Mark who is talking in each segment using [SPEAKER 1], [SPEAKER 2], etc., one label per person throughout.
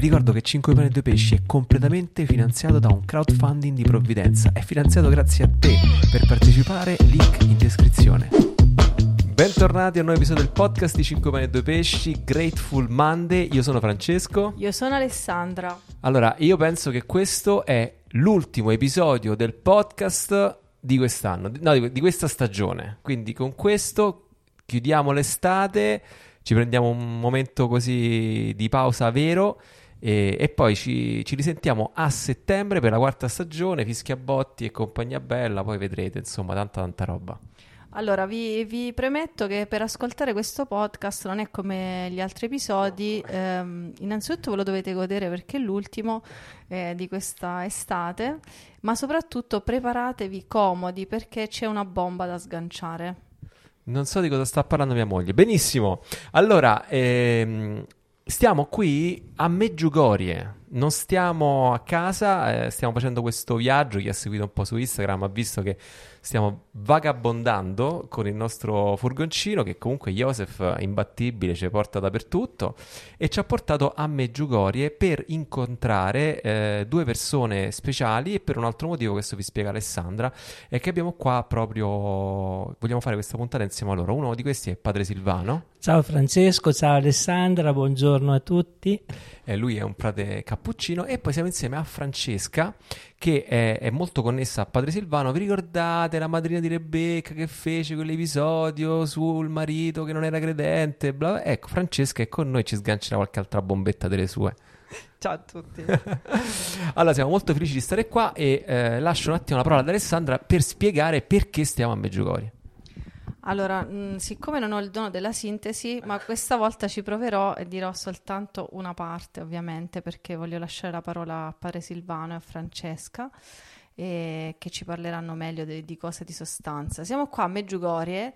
[SPEAKER 1] Vi ricordo che 5 pane e 2 pesci è completamente finanziato da un crowdfunding di provvidenza. È finanziato grazie a te. Per partecipare, link in descrizione. Bentornati a un nuovo episodio del podcast di 5 pane e 2 pesci, Grateful Monday. Io sono Francesco.
[SPEAKER 2] Io sono Alessandra.
[SPEAKER 1] Allora, io penso che questo è l'ultimo episodio del podcast di quest'anno, no, di, di questa stagione. Quindi con questo chiudiamo l'estate, ci prendiamo un momento così di pausa vero e, e poi ci, ci, risentiamo a settembre per la quarta stagione, Fischiabotti e compagnia bella, poi vedrete, insomma, tanta tanta roba.
[SPEAKER 2] Allora, vi, vi, premetto che per ascoltare questo podcast non è come gli altri episodi. Ehm, innanzitutto ve lo dovete godere perché è l'ultimo eh, di questa estate, ma soprattutto preparatevi comodi perché c'è una bomba da sganciare.
[SPEAKER 1] Non so di cosa sta parlando mia moglie. Benissimo. Allora, ehm, stiamo qui a Meggiugorie. Non stiamo a casa, eh, stiamo facendo questo viaggio. Chi ha seguito un po' su Instagram ha visto che stiamo vagabondando con il nostro furgoncino che comunque Joseph imbattibile ci porta dappertutto e ci ha portato a Meggiugorie per incontrare eh, due persone speciali e per un altro motivo questo vi spiega Alessandra è che abbiamo qua proprio vogliamo fare questa puntata insieme a loro. Uno di questi è Padre Silvano.
[SPEAKER 3] Ciao Francesco ciao Alessandra buongiorno a tutti.
[SPEAKER 1] Eh, lui è un prate cappuccino e poi siamo insieme a Francesca che è, è, molto connessa a Padre Silvano. Vi ricordate la madrina di Rebecca che fece quell'episodio sul marito che non era credente? Bla bla. Ecco, Francesca è con noi, ci sgancerà qualche altra bombetta delle sue.
[SPEAKER 2] Ciao a tutti.
[SPEAKER 1] allora, siamo molto felici di stare qua e eh, lascio un attimo la parola ad Alessandra per spiegare perché stiamo a Meggiugorie.
[SPEAKER 2] Allora, mh, mm, siccome non ho il dono della sintesi, ma questa volta ci proverò e dirò soltanto una parte, ovviamente, perché voglio lasciare la parola a padre Silvano e a Francesca, e che ci parleranno meglio de- di cose di sostanza. Siamo qua a Meggiugorie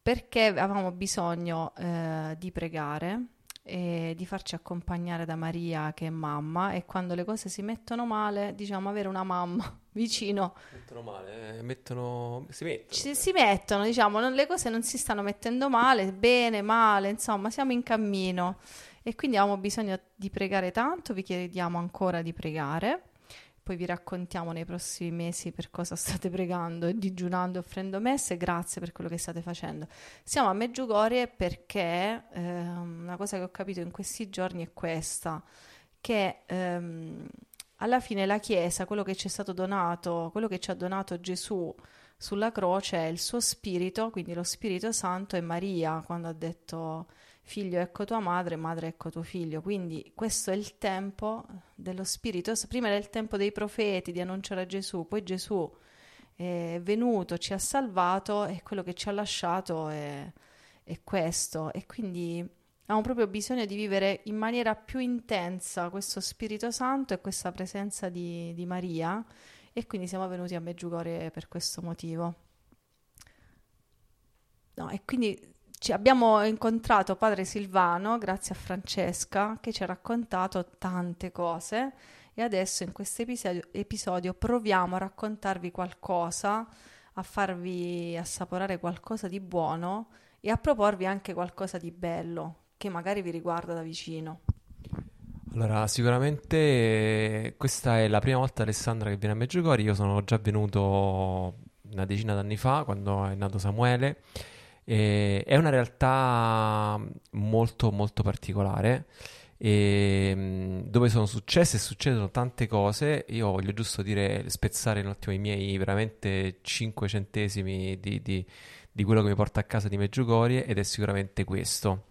[SPEAKER 2] perché avevamo bisogno eh, di pregare e di farci accompagnare da Maria che è mamma e quando le cose si mettono male, diciamo avere una mamma vicino.
[SPEAKER 1] Mettono male, eh, mettono... si mettono.
[SPEAKER 2] Ci, si mettono, diciamo, non, le cose non si stanno mettendo male, bene, male, insomma, siamo in cammino e quindi abbiamo bisogno di pregare tanto, vi chiediamo ancora di pregare poi vi raccontiamo nei prossimi mesi per cosa state pregando, digiunando, offrendo messe. Grazie per quello che state facendo. Siamo a Meggiugorie perché eh, una cosa che ho capito in questi giorni è questa, che ehm, alla fine la Chiesa, quello che ci è stato donato, quello che ci ha donato Gesù sulla croce è il suo spirito, quindi lo Spirito Santo e Maria, quando ha detto figlio ecco tua madre, madre ecco tuo figlio. Quindi questo è il tempo dello Spirito. Prima era il tempo dei profeti di annunciare Gesù, poi Gesù è venuto, ci ha salvato e quello che ci ha lasciato è, è questo. E quindi abbiamo proprio bisogno di vivere in maniera più intensa questo Spirito Santo e questa presenza di, di Maria. E quindi siamo venuti a Meggiugorie per questo motivo. No, e quindi ci abbiamo incontrato padre Silvano grazie a Francesca che ci ha raccontato tante cose. E adesso in questo episodio, proviamo a raccontarvi qualcosa, a farvi assaporare qualcosa di buono e a proporvi anche qualcosa di bello che magari vi riguarda da vicino.
[SPEAKER 1] Allora, sicuramente questa è la prima volta Alessandra che viene a Meggiugori, io sono già venuto una decina d'anni fa quando è nato Samuele e è una realtà molto molto particolare e, dove sono successe e succedono tante cose. Io voglio giusto dire, spezzare un attimo i miei veramente 5 centesimi di, di, di quello che mi porta a casa di Meggiugorie ed è sicuramente questo.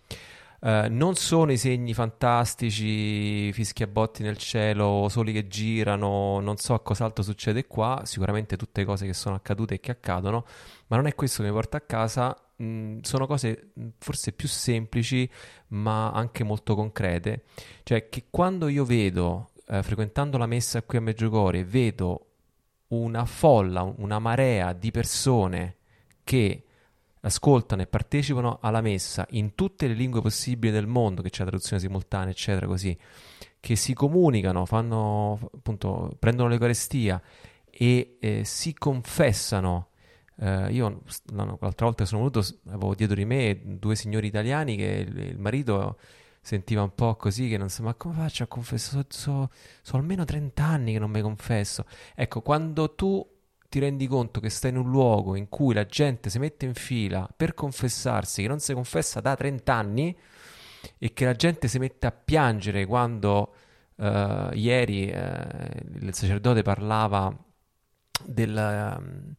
[SPEAKER 1] Uh, non sono i segni fantastici, fischi a botti nel cielo, soli che girano, non so cos'altro succede qua, sicuramente tutte cose che sono accadute e che accadono, ma non è questo che mi porta a casa mh, sono cose forse più semplici ma anche molto concrete. Cioè che quando io vedo, eh, frequentando la messa qui a Meggiugorie, vedo una folla, una marea di persone che ascoltano e partecipano alla messa in tutte le lingue possibili del mondo, che c'è la traduzione simultanea, eccetera, così, che si comunicano, fanno, appunto, prendono l'Eucarestia e eh, si confessano Uh, io l'altra volta sono venuto, avevo dietro di me due signori italiani che il, il marito sentiva un po' così che non sa ma come faccio a confessare? Sono so, almeno 30 anni che non mi confesso. Ecco, quando tu ti rendi conto che stai in un luogo in cui la gente si mette in fila per confessarsi, che non si confessa da 30 anni e che la gente si mette a piangere quando uh, ieri uh, il sacerdote parlava del... Um,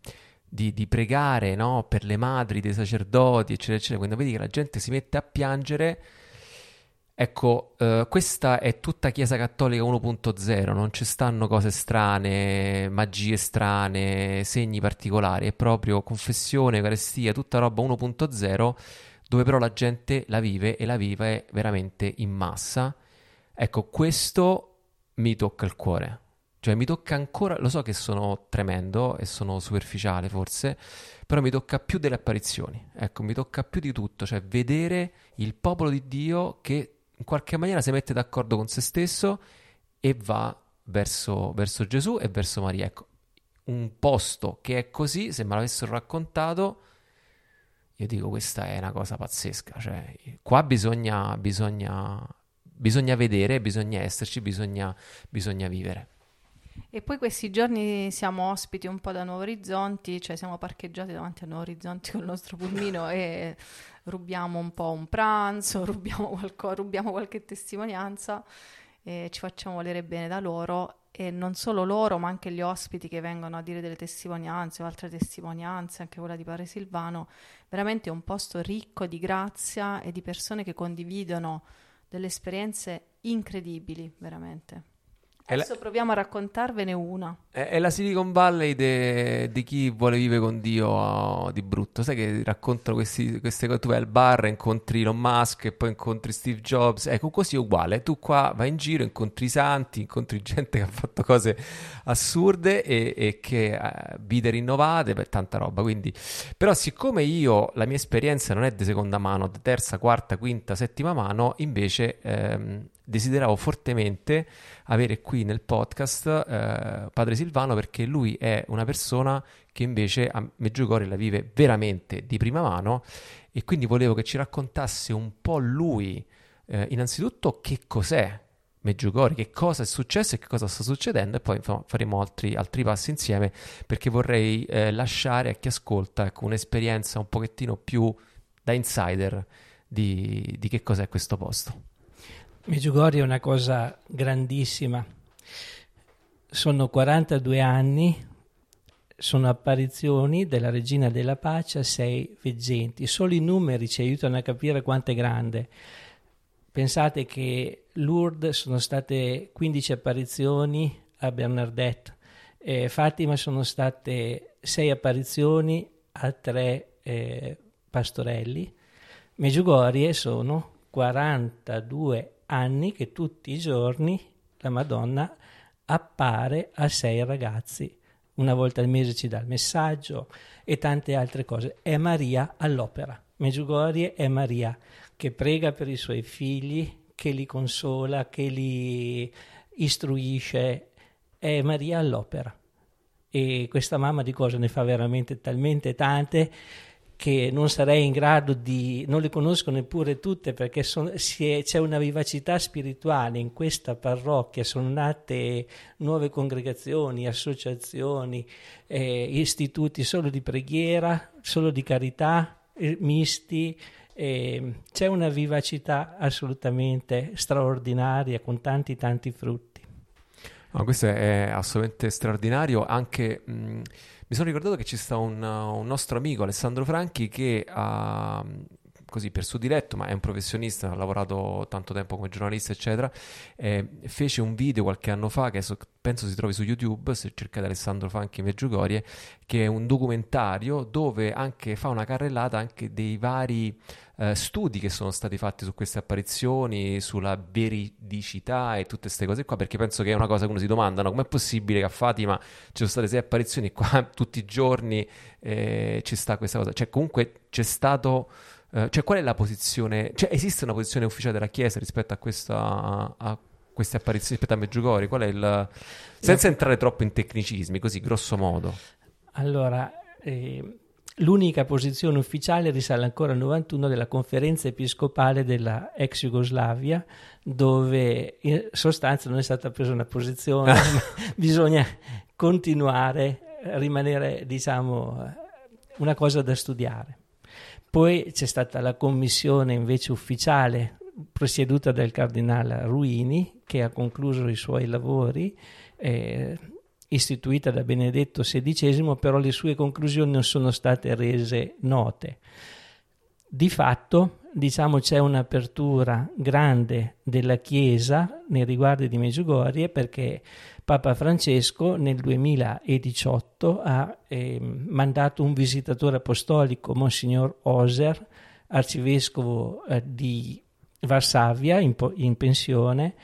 [SPEAKER 1] di, di, pregare no? per le madri dei sacerdoti, eccetera, eccetera, quando vedi che la gente si mette a piangere, ecco, uh, questa è tutta Chiesa Cattolica 1.0, non ci stanno cose strane, magie strane, segni particolari, è proprio confessione, Eucaristia, tutta roba 1.0, dove però la gente la vive e la vive veramente in massa. Ecco, questo mi tocca il cuore cioè mi tocca ancora, lo so che sono tremendo e sono superficiale forse, però mi tocca più delle apparizioni, ecco, mi tocca più di tutto, cioè vedere il popolo di Dio che in qualche maniera si mette d'accordo con se stesso e va verso, verso Gesù e verso Maria. Ecco, un posto che è così, se me l'avessero raccontato, io dico questa è una cosa pazzesca, cioè qua bisogna, bisogna, bisogna vedere, bisogna esserci, bisogna, bisogna vivere.
[SPEAKER 2] E poi questi giorni siamo ospiti un po' da Nuovo Orizzonti, cioè siamo parcheggiati davanti a Nuovo Orizzonti con il nostro pulmino e rubiamo un po' un pranzo, rubiamo, qualco, rubiamo qualche testimonianza e ci facciamo volere bene da loro e non solo loro ma anche gli ospiti che vengono a dire delle testimonianze o altre testimonianze, anche quella di Padre Silvano, veramente è un posto ricco di grazia e di persone che condividono delle esperienze incredibili, veramente. Adesso la... proviamo a raccontarvene una.
[SPEAKER 1] È, è la Silicon Valley di chi vuole vivere con Dio oh, di brutto. Sai che raccontano questi, queste cose. Tu vai al bar, incontri Elon Musk e poi incontri Steve Jobs. Ecco, così è uguale. Tu qua vai in giro, incontri i santi, incontri gente che ha fatto cose assurde e, e che uh, vite rinnovate, per tanta roba. Quindi, però, siccome io la mia esperienza non è di seconda mano, di terza, quarta, quinta, settima mano, invece ehm, desideravo fortemente avere qui nel podcast eh, Padre Silvano perché lui è una persona che invece a Meggiugorje la vive veramente di prima mano e quindi volevo che ci raccontasse un po' lui eh, innanzitutto che cos'è Meggiugorje, che cosa è successo e che cosa sta succedendo e poi faremo altri, altri passi insieme perché vorrei eh, lasciare a chi ascolta ecco, un'esperienza un pochettino più da insider di, di che cos'è questo posto.
[SPEAKER 3] Medjugorje è una cosa grandissima. Sono 42 anni, sono apparizioni della Regina della Pace a sei veggenti. Solo i numeri ci aiutano a capire quanto è grande. Pensate che Lourdes sono state 15 apparizioni a Bernadette, eh, Fatima sono state 6 apparizioni a tre eh, pastorelli, Meggiugorje sono 42 anni che tutti i giorni la Madonna appare a sei ragazzi. Una volta al mese ci dà il messaggio e tante altre cose. È Maria all'opera. Meggiugorie è Maria che prega per i suoi figli, che li consola, che li istruisce. È Maria all'opera. E questa mamma di cose ne fa veramente talmente tante che non sarei in grado di, non le conosco neppure tutte perché son, è, c'è una vivacità spirituale in questa parrocchia, sono nate nuove congregazioni, associazioni, eh, istituti solo di preghiera, solo di carità, eh, misti, eh, c'è una vivacità assolutamente straordinaria con tanti tanti frutti.
[SPEAKER 1] No, questo è assolutamente straordinario anche... Mh, mi sono ricordato che ci sta un, un nostro amico Alessandro Franchi che ha così per suo diretto, ma è un professionista, ha lavorato tanto tempo come giornalista, eccetera, eh, fece un video qualche anno fa che so, penso si trovi su YouTube, se cercate Alessandro Fanchi Meggiugorie, che è un documentario dove anche fa una carrellata anche dei vari eh, studi che sono stati fatti su queste apparizioni, sulla veridicità e tutte queste cose qua, perché penso che è una cosa che uno si domanda, no? com'è possibile che a Fatima ci sono state sei apparizioni qua tutti i giorni eh, ci sta questa cosa? Cioè comunque c'è stato eh, cioè, qual è la posizione? Cioè, esiste una posizione ufficiale della Chiesa rispetto a, questa, a queste apparizioni, rispetto a Meggiugori? Qual è il... Senza entrare troppo in tecnicismi, così grosso modo.
[SPEAKER 3] Allora, eh, l'unica posizione ufficiale risale ancora al 91 della conferenza episcopale della ex Jugoslavia, dove in sostanza non è stata presa una posizione, ma bisogna continuare, rimanere diciamo una cosa da studiare. Poi c'è stata la commissione invece ufficiale presieduta dal cardinale Ruini che ha concluso i suoi lavori. Eh, istituita da Benedetto XVI, però le sue conclusioni non sono state rese note. Di fatto, diciamo, c'è un'apertura grande della Chiesa nei riguardi di Meggiugorie perché Papa Francesco nel 2018 ha eh, mandato un visitatore apostolico, Monsignor Oser, arcivescovo eh, di Varsavia, in, in pensione,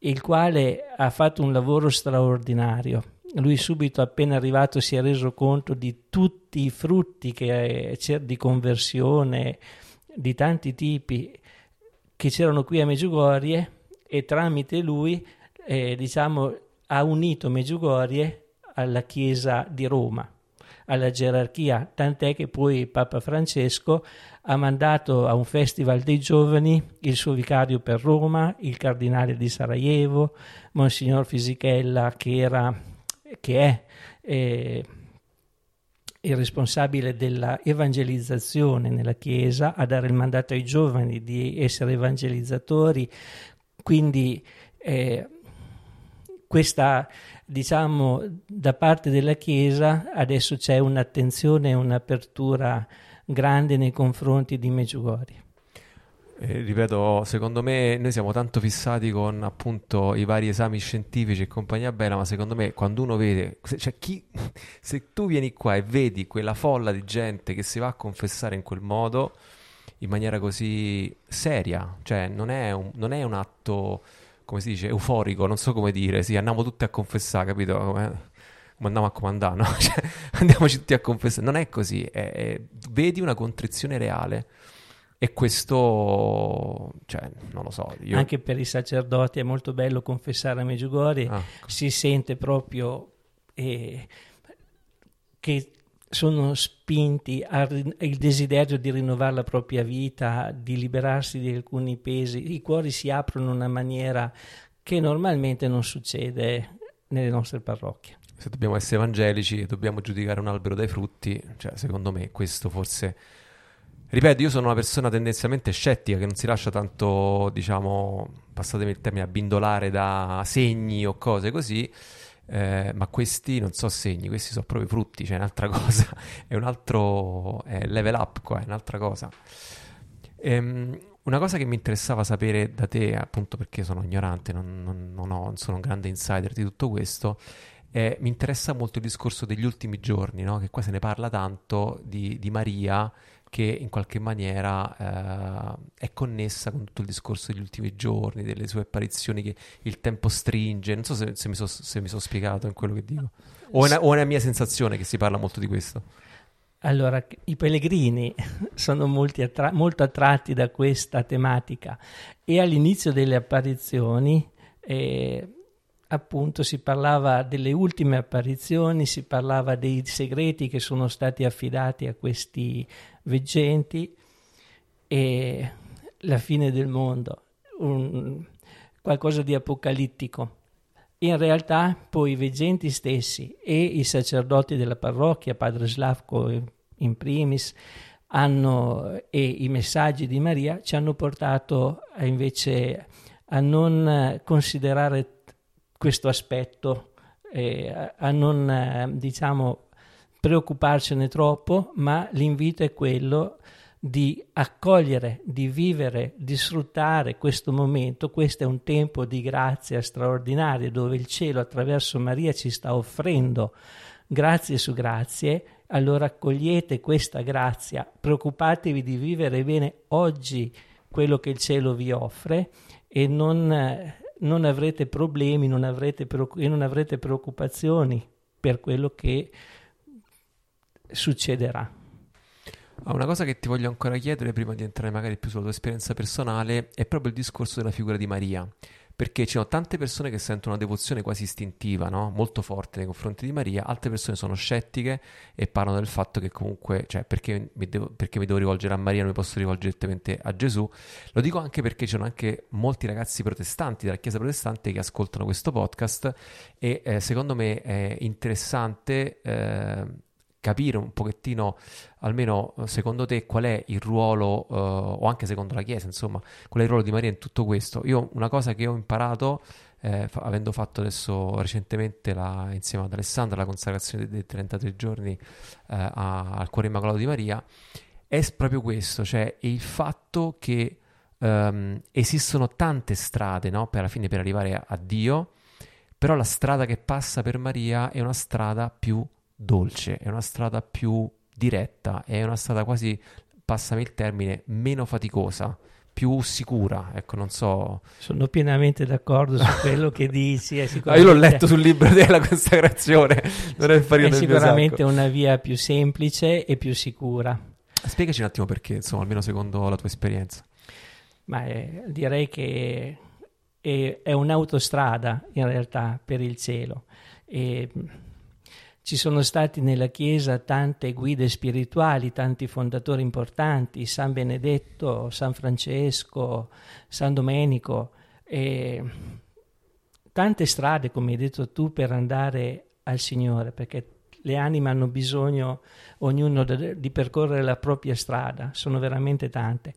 [SPEAKER 3] il quale ha fatto un lavoro straordinario. Lui subito appena arrivato si è reso conto di tutti i frutti che, di conversione di tanti tipi che c'erano qui a Meggiugorie e tramite lui eh, diciamo, ha unito Meggiugorie alla Chiesa di Roma, alla gerarchia, tant'è che poi Papa Francesco ha mandato a un festival dei giovani il suo vicario per Roma, il cardinale di Sarajevo, Monsignor Fisichella, che, era, che è eh, il responsabile della evangelizzazione nella Chiesa, a dare il mandato ai giovani di essere evangelizzatori. Quindi eh, questa, diciamo, da parte della Chiesa adesso c'è un'attenzione e un'apertura grande nei confronti di Meggiugorje.
[SPEAKER 1] Eh, ripeto, secondo me noi siamo tanto fissati con appunto i vari esami scientifici e compagnia bella, ma secondo me quando uno vede, cioè chi, se tu vieni qua e vedi quella folla di gente che si va a confessare in quel modo, in maniera così seria, cioè non è un, non è un atto, come si dice, euforico, non so come dire, sì, andiamo tutti a confessare, capito? Come come andiamo a comandare, no? cioè, andiamoci tutti a confessare. Non è così, è, è, vedi una contrizione reale. E questo, cioè, non lo so. Io...
[SPEAKER 3] Anche per i sacerdoti è molto bello confessare a Meggiugorje, ah. si sente proprio eh, che sono spinti al desiderio di rinnovare la propria vita, di liberarsi di alcuni pesi. I cuori si aprono in una maniera che normalmente non succede nelle nostre parrocchie
[SPEAKER 1] se dobbiamo essere evangelici e dobbiamo giudicare un albero dai frutti, cioè secondo me questo forse... Ripeto, io sono una persona tendenzialmente scettica che non si lascia tanto, diciamo, passatemi il termine, abbindolare da segni o cose così, eh, ma questi non sono segni, questi sono proprio frutti, cioè un'altra cosa, è un altro è level up qua, è un'altra cosa. Ehm, una cosa che mi interessava sapere da te, appunto perché sono ignorante, non, non, non, ho, non sono un grande insider di tutto questo, eh, mi interessa molto il discorso degli ultimi giorni, no? che qua se ne parla tanto di, di Maria che in qualche maniera eh, è connessa con tutto il discorso degli ultimi giorni, delle sue apparizioni che il tempo stringe. Non so se, se mi sono so spiegato in quello che dico. O è, una, o è una mia sensazione che si parla molto di questo.
[SPEAKER 3] Allora, i pellegrini sono attra- molto attratti da questa tematica e all'inizio delle apparizioni eh, appunto si parlava delle ultime apparizioni, si parlava dei segreti che sono stati affidati a questi veggenti e la fine del mondo, un, qualcosa di apocalittico. In realtà poi i veggenti stessi e i sacerdoti della parrocchia, padre Slavko in primis, hanno, e i messaggi di Maria ci hanno portato a, invece a non considerare questo aspetto, eh, a non eh, diciamo preoccuparcene troppo, ma l'invito è quello di accogliere, di vivere, di sfruttare questo momento. Questo è un tempo di grazia straordinaria dove il cielo attraverso Maria ci sta offrendo grazie su grazie. Allora accogliete questa grazia, preoccupatevi di vivere bene oggi quello che il cielo vi offre e non eh, non avrete problemi non avrete e non avrete preoccupazioni per quello che succederà.
[SPEAKER 1] Ah, una cosa che ti voglio ancora chiedere prima di entrare magari più sulla tua esperienza personale è proprio il discorso della figura di Maria, perché ci sono tante persone che sentono una devozione quasi istintiva, no? molto forte nei confronti di Maria, altre persone sono scettiche e parlano del fatto che comunque, cioè perché mi devo, perché mi devo rivolgere a Maria, non mi posso rivolgere direttamente a Gesù. Lo dico anche perché ci sono anche molti ragazzi protestanti della Chiesa protestante che ascoltano questo podcast e eh, secondo me è interessante... Eh, capire un pochettino, almeno eh, secondo te, qual è il ruolo, uh, o anche secondo la Chiesa, insomma, qual è il ruolo di Maria in tutto questo. Io una cosa che ho imparato, eh, fa- avendo fatto adesso recentemente la, insieme ad Alessandra la consacrazione dei 33 giorni eh, a, al cuore immacolato di Maria, è proprio questo, cioè il fatto che um, esistono tante strade, no? per alla fine per arrivare a, a Dio, però la strada che passa per Maria è una strada più dolce, è una strada più diretta, è una strada quasi, passami il termine, meno faticosa, più sicura, ecco, non so.
[SPEAKER 3] Sono pienamente d'accordo su quello che dici.
[SPEAKER 1] Ah, io l'ho letto sul libro della consacrazione, non è
[SPEAKER 3] È sicuramente una via più semplice e più sicura.
[SPEAKER 1] Spiegaci un attimo perché, insomma, almeno secondo la tua esperienza.
[SPEAKER 3] Ma eh, direi che è, è, un'autostrada in realtà per il cielo. E ci sono stati nella Chiesa tante guide spirituali, tanti fondatori importanti, San Benedetto, San Francesco, San Domenico, e tante strade, come hai detto tu, per andare al Signore, perché le anime hanno bisogno, ognuno, di percorrere la propria strada, sono veramente tante,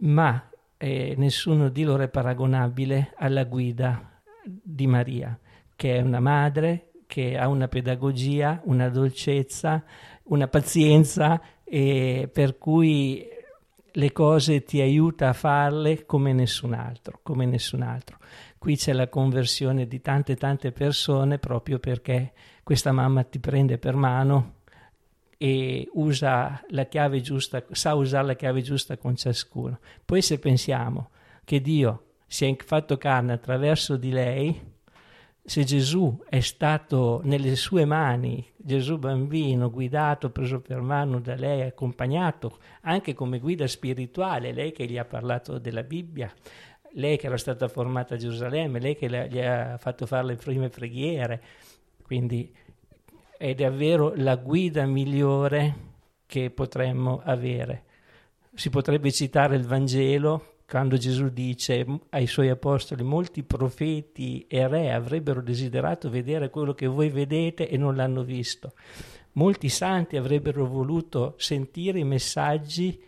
[SPEAKER 3] ma eh, nessuno di loro è paragonabile alla guida di Maria, che è una madre, che ha una pedagogia, una dolcezza, una pazienza e per cui le cose ti aiuta a farle come nessun altro, come nessun altro. Qui c'è la conversione di tante tante persone proprio perché questa mamma ti prende per mano e usa la chiave giusta, sa usare la chiave giusta con ciascuno. Poi se pensiamo che Dio si è fatto carne attraverso di lei, se Gesù è stato nelle sue mani, Gesù bambino, guidato, preso per mano da lei, accompagnato anche come guida spirituale, lei che gli ha parlato della Bibbia, lei che era stata formata a Gerusalemme, lei che gli ha fatto fare le prime preghiere, quindi è davvero la guida migliore che potremmo avere. Si potrebbe citare il Vangelo quando Gesù dice ai suoi apostoli molti profeti e re avrebbero desiderato vedere quello che voi vedete e non l'hanno visto. Molti santi avrebbero voluto sentire i messaggi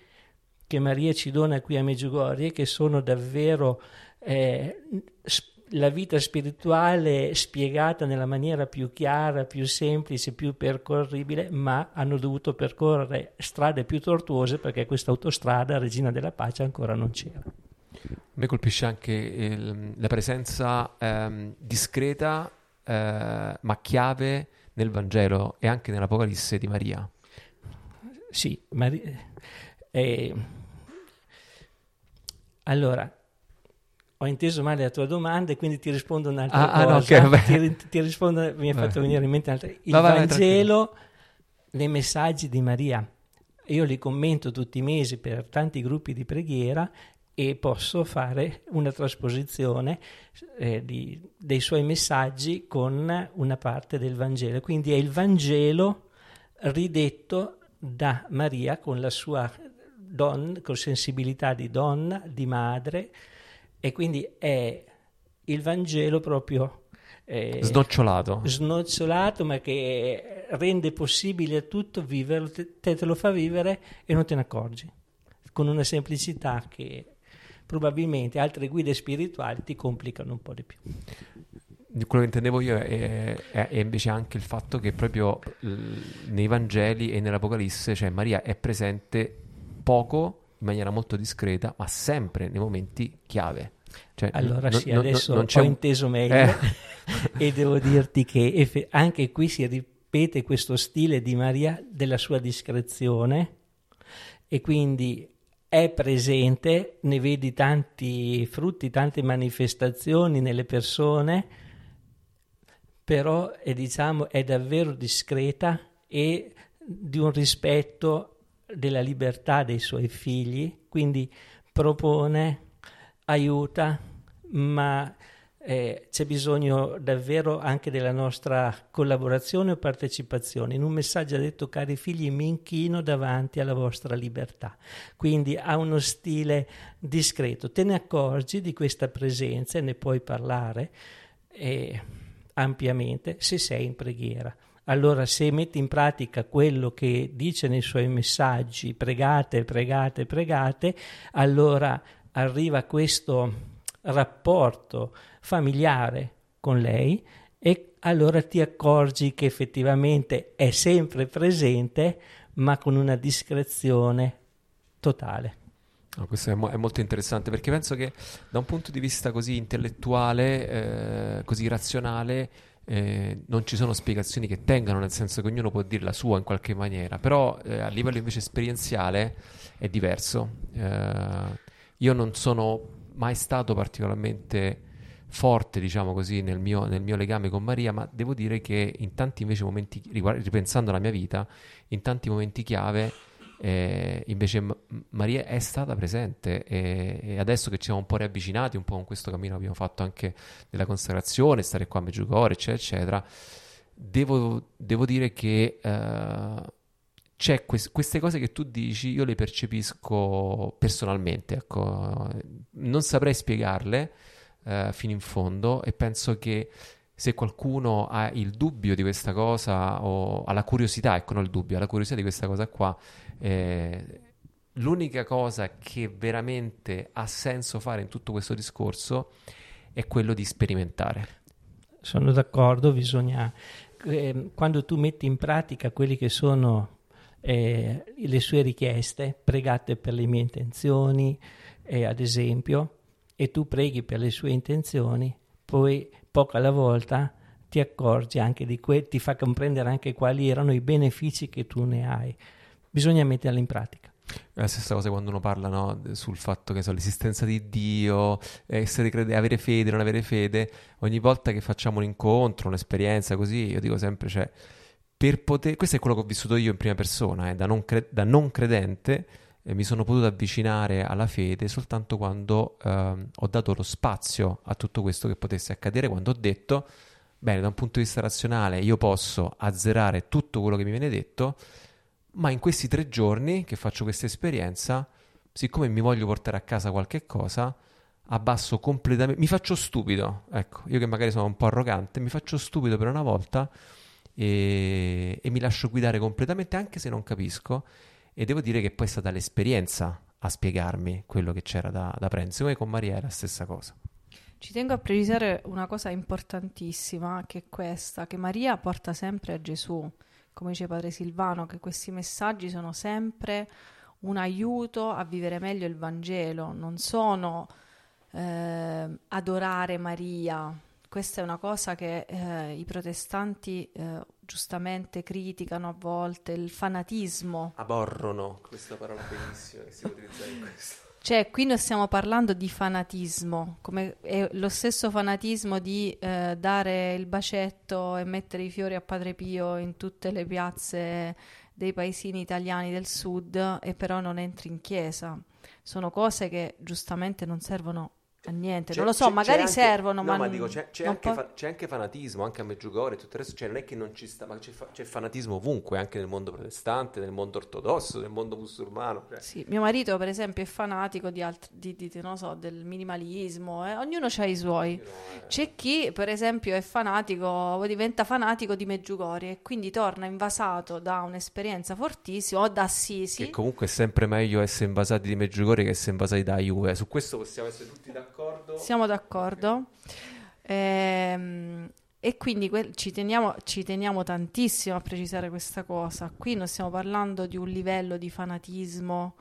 [SPEAKER 3] che Maria ci dona qui a Meggiugorie, che sono davvero eh, la vita spirituale spiegata nella maniera più chiara, più semplice, più percorribile, ma hanno dovuto percorrere strade più tortuose perché questa autostrada, Regina della Pace, ancora non c'era.
[SPEAKER 1] A me colpisce anche il, la presenza ehm, discreta eh, ma chiave nel Vangelo e anche nell'Apocalisse di Maria.
[SPEAKER 3] Sì, Maria, eh, allora ho inteso male la tua domanda e quindi ti rispondo un'altra ah, cosa. Ah, no, okay, ti, ti, rispondo, mi è fatto venire in mente un'altra. Il vai, Vangelo, vai, i messaggi di Maria. Io li commento tutti i mesi per tanti gruppi di preghiera e posso fare una trasposizione eh, di, dei suoi messaggi con una parte del Vangelo. Quindi è il Vangelo ridetto da Maria con la sua donna, con sensibilità di donna, di madre, e quindi è il Vangelo proprio
[SPEAKER 1] eh, snocciolato.
[SPEAKER 3] snocciolato, ma che rende possibile a tutto viverlo, te, te lo fa vivere e non te ne accorgi, con una semplicità che probabilmente altre guide spirituali ti complicano un po' di più.
[SPEAKER 1] Quello che intendevo io è, è, è invece anche il fatto che proprio nei Vangeli e nell'Apocalisse, cioè Maria è presente poco in maniera molto discreta, ma sempre nei momenti chiave.
[SPEAKER 3] Cioè, allora sì, no, adesso no, ho un... inteso meglio eh. e devo dirti che anche qui si ripete questo stile di Maria della sua discrezione e quindi è presente, ne vedi tanti frutti, tante manifestazioni nelle persone, però è, diciamo, è davvero discreta e di un rispetto della libertà dei suoi figli, quindi propone, aiuta, ma eh, c'è bisogno davvero anche della nostra collaborazione o partecipazione. In un messaggio ha detto, cari figli, mi inchino davanti alla vostra libertà. Quindi ha uno stile discreto. Te ne accorgi di questa presenza e ne puoi parlare eh, ampiamente se sei in preghiera. Allora, se metti in pratica quello che dice nei suoi messaggi, pregate, pregate, pregate, allora arriva questo rapporto familiare con lei e allora ti accorgi che effettivamente è sempre presente ma con una discrezione totale.
[SPEAKER 1] No, questo è, mo- è, molto interessante perché penso che da un punto di vista così intellettuale, eh, così razionale, eh, non ci sono spiegazioni che tengano, nel senso che ognuno può dire la sua in qualche maniera, però eh, a livello invece esperienziale è diverso. Eh, io non sono mai stato particolarmente forte, diciamo così, nel mio, nel mio, legame con Maria, ma devo dire che in tanti invece momenti, ripensando alla mia vita, in tanti momenti chiave, eh, invece M- Maria è stata presente e, e, adesso che ci siamo un po' riavvicinati, un po' con questo cammino che abbiamo fatto anche della consacrazione, stare qua a Meggiugorje, eccetera, eccetera, devo, devo dire che... Uh, c'è que- queste cose che tu dici, io le percepisco personalmente, ecco. non saprei spiegarle, eh, fino in fondo e penso che se qualcuno ha il dubbio di questa cosa o ha la curiosità, ecco non il dubbio, ha la curiosità di questa cosa qua, eh, l'unica cosa che veramente ha senso fare in tutto questo discorso è quello di sperimentare.
[SPEAKER 3] Sono d'accordo, bisogna, eh, quando tu metti in pratica quelli che sono eh, le sue richieste, pregate per le mie intenzioni, eh, ad esempio, e tu preghi per le sue intenzioni, poi poco alla volta ti accorgi anche di quello, ti fa comprendere anche quali erano i benefici che tu ne hai. Bisogna metterli in pratica.
[SPEAKER 1] È la stessa cosa quando uno parla no, sul fatto che so, l'esistenza di Dio, crede- avere fede, non avere fede. Ogni volta che facciamo un incontro, un'esperienza così, io dico sempre, cioè, per poter... Questo è quello che ho vissuto io in prima persona, eh, da, non cre- da non credente eh, mi sono potuto avvicinare alla fede soltanto quando eh, ho dato lo spazio a tutto questo che potesse accadere, quando ho detto, bene, da un punto di vista razionale io posso azzerare tutto quello che mi viene detto, ma in questi tre giorni che faccio questa esperienza, siccome mi voglio portare a casa qualche cosa, abbasso completamente, mi faccio stupido, ecco, io che magari sono un po' arrogante, mi faccio stupido per una volta e, e mi lascio guidare completamente anche se non capisco e devo dire che poi è stata l'esperienza a spiegarmi quello che c'era da, da prendere. Secondo me con Maria è la stessa cosa.
[SPEAKER 2] Ci tengo a precisare una cosa importantissima, che è questa, che Maria porta sempre a Gesù, come dice Padre Silvano, che questi messaggi sono sempre un aiuto a vivere meglio il Vangelo, non sono eh, adorare Maria, questa è una cosa che eh, i protestanti eh, giustamente criticano a volte, il fanatismo.
[SPEAKER 1] Aborrono, questa parola bellissima che si utilizza in questo.
[SPEAKER 2] Cioè, qui non stiamo parlando di fanatismo, come è lo stesso fanatismo di eh, dare il bacetto e mettere i fiori a Padre Pio in tutte le piazze dei paesini italiani del sud e però non entri in chiesa. Sono cose che giustamente non servono a niente, c'è, non lo so, magari
[SPEAKER 1] anche,
[SPEAKER 2] servono,
[SPEAKER 1] no,
[SPEAKER 2] ma,
[SPEAKER 1] ma dico, c'è, c'è, anche fa- c'è, anche fanatismo, anche a Meggiugorje, tutto il resto, cioè non è che non ci sta, ma c'è, fa- fanatismo ovunque, anche nel mondo protestante, nel mondo ortodosso, nel mondo musulmano. Cioè.
[SPEAKER 2] Sì, mio marito per esempio è fanatico di, alt- di, di non so, del minimalismo, eh? ognuno ha i suoi. No, eh. C'è chi per esempio è fanatico, diventa fanatico di Meggiugorje e quindi torna invasato da un'esperienza fortissima o da Assisi.
[SPEAKER 1] Che comunque è sempre meglio essere invasati di Meggiugorje che essere invasati da Juve, su questo possiamo essere tutti d'accordo d'accordo?
[SPEAKER 2] Siamo d'accordo. Ehm, e quindi que- ci, teniamo, ci, teniamo, tantissimo a precisare questa cosa. Qui non stiamo parlando di un livello di fanatismo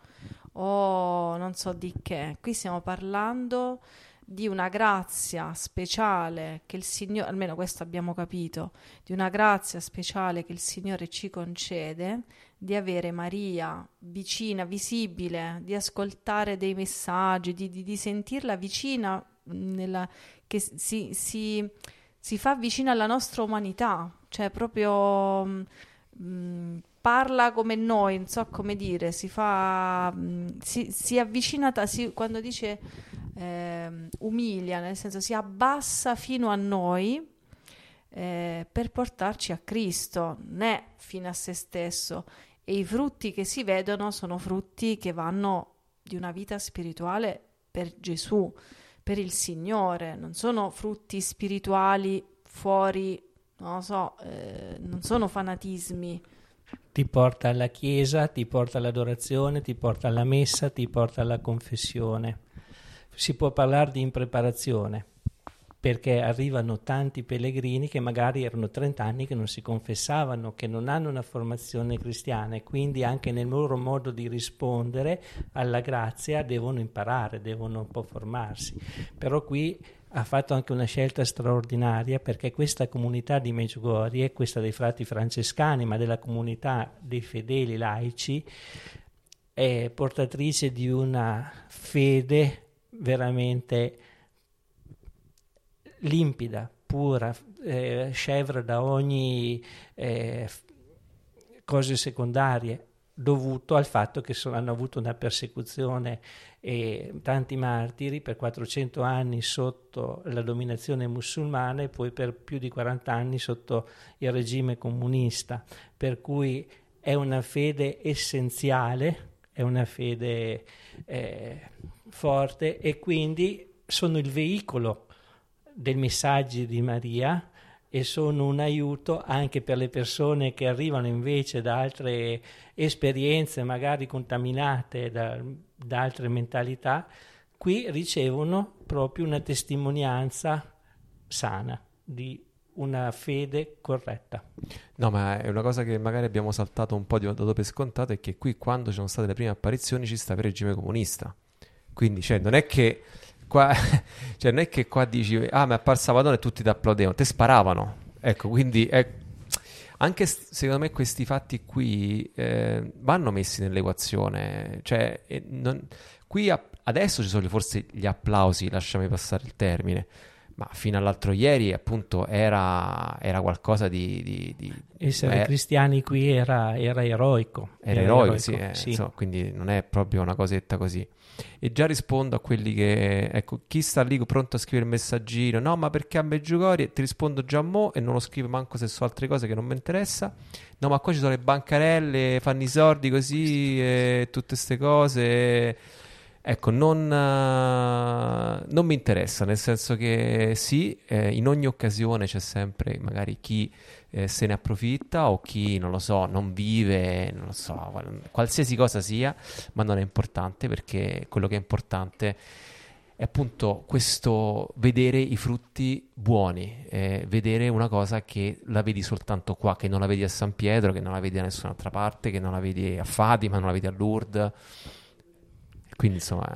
[SPEAKER 2] o non so di che. Qui stiamo parlando di una grazia speciale che il Signore, almeno questo abbiamo capito, di una grazia speciale che il Signore ci concede di avere Maria vicina, visibile, di ascoltare dei messaggi, di, di, di sentirla vicina, nella, che si, si, si, fa vicina alla nostra umanità, cioè proprio mh, mm, parla come noi, non so come dire, si fa, mh, si, si avvicina, si, quando dice eh, umilia, nel senso si abbassa fino a noi eh, per portarci a Cristo, è fino a se stesso. E i frutti che si vedono sono frutti che vanno di una vita spirituale per Gesù, per il Signore, non sono frutti spirituali fuori, non lo so, eh, non sono fanatismi.
[SPEAKER 3] Ti porta alla chiesa, ti porta all'adorazione, ti porta alla messa, ti porta alla confessione. Si può parlare di impreparazione perché arrivano tanti pellegrini che magari erano 30 anni che non si confessavano, che non hanno una formazione cristiana e quindi anche nel loro modo di rispondere alla grazia devono imparare, devono un po' formarsi. Però qui ha fatto anche una scelta straordinaria perché questa comunità di Meggiugorie, questa dei frati francescani, ma della comunità dei fedeli laici, è portatrice di una fede veramente limpida, pura, eh, scevra da ogni eh, cose secondarie, dovuto al fatto che sono, hanno avuto una persecuzione e tanti martiri per 400 anni sotto la dominazione musulmana e poi per più di 40 anni sotto il regime comunista, per cui è una fede essenziale, è una fede eh, forte e quindi sono il veicolo dei messaggi di Maria e sono un aiuto anche per le persone che arrivano invece da altre esperienze, magari contaminate da, da altre mentalità, qui ricevono proprio una testimonianza sana di una fede corretta.
[SPEAKER 1] No, ma è una cosa che magari abbiamo saltato un po' di dato per scontato è che qui quando ci sono state le prime apparizioni ci sta per il regime comunista. Quindi, cioè, non è che Qua, cioè, non è che qua dici, ah, mi è apparsa Madonna e tutti ti applaudevano, te sparavano. Ecco, quindi è, anche secondo me questi fatti qui eh, vanno messi nell'equazione. Cioè, non, qui a, adesso ci sono forse gli applausi, lasciami passare il termine. Ma fino all'altro ieri, appunto, era, era qualcosa di, di, di
[SPEAKER 3] Essere eh, cristiani qui era, era eroico.
[SPEAKER 1] Era, era eroico, eroico, sì, eh, sì. Insomma, quindi non è proprio una cosetta così e già rispondo a quelli che, ecco, chi sta lì pronto a scrivere il messaggino, no, ma perché a Meggiugori? Ti rispondo già mo e non lo scrivo manco se so altre cose che non mi interessa. No, ma qua ci sono le bancarelle, fanno i sordi così e tutte queste cose. Ecco, non, uh, non, mi interessa, nel senso che sì, eh, in ogni occasione c'è sempre magari chi eh, se ne approfitta o chi, non lo so, non vive, non lo so, qualsiasi cosa sia, ma non è importante perché quello che è importante è appunto questo vedere i frutti buoni, eh, vedere una cosa che la vedi soltanto qua, che non la vedi a San Pietro, che non la vedi da nessun'altra parte, che non la vedi a Fatima, non la vedi a Lourdes. Quindi insomma,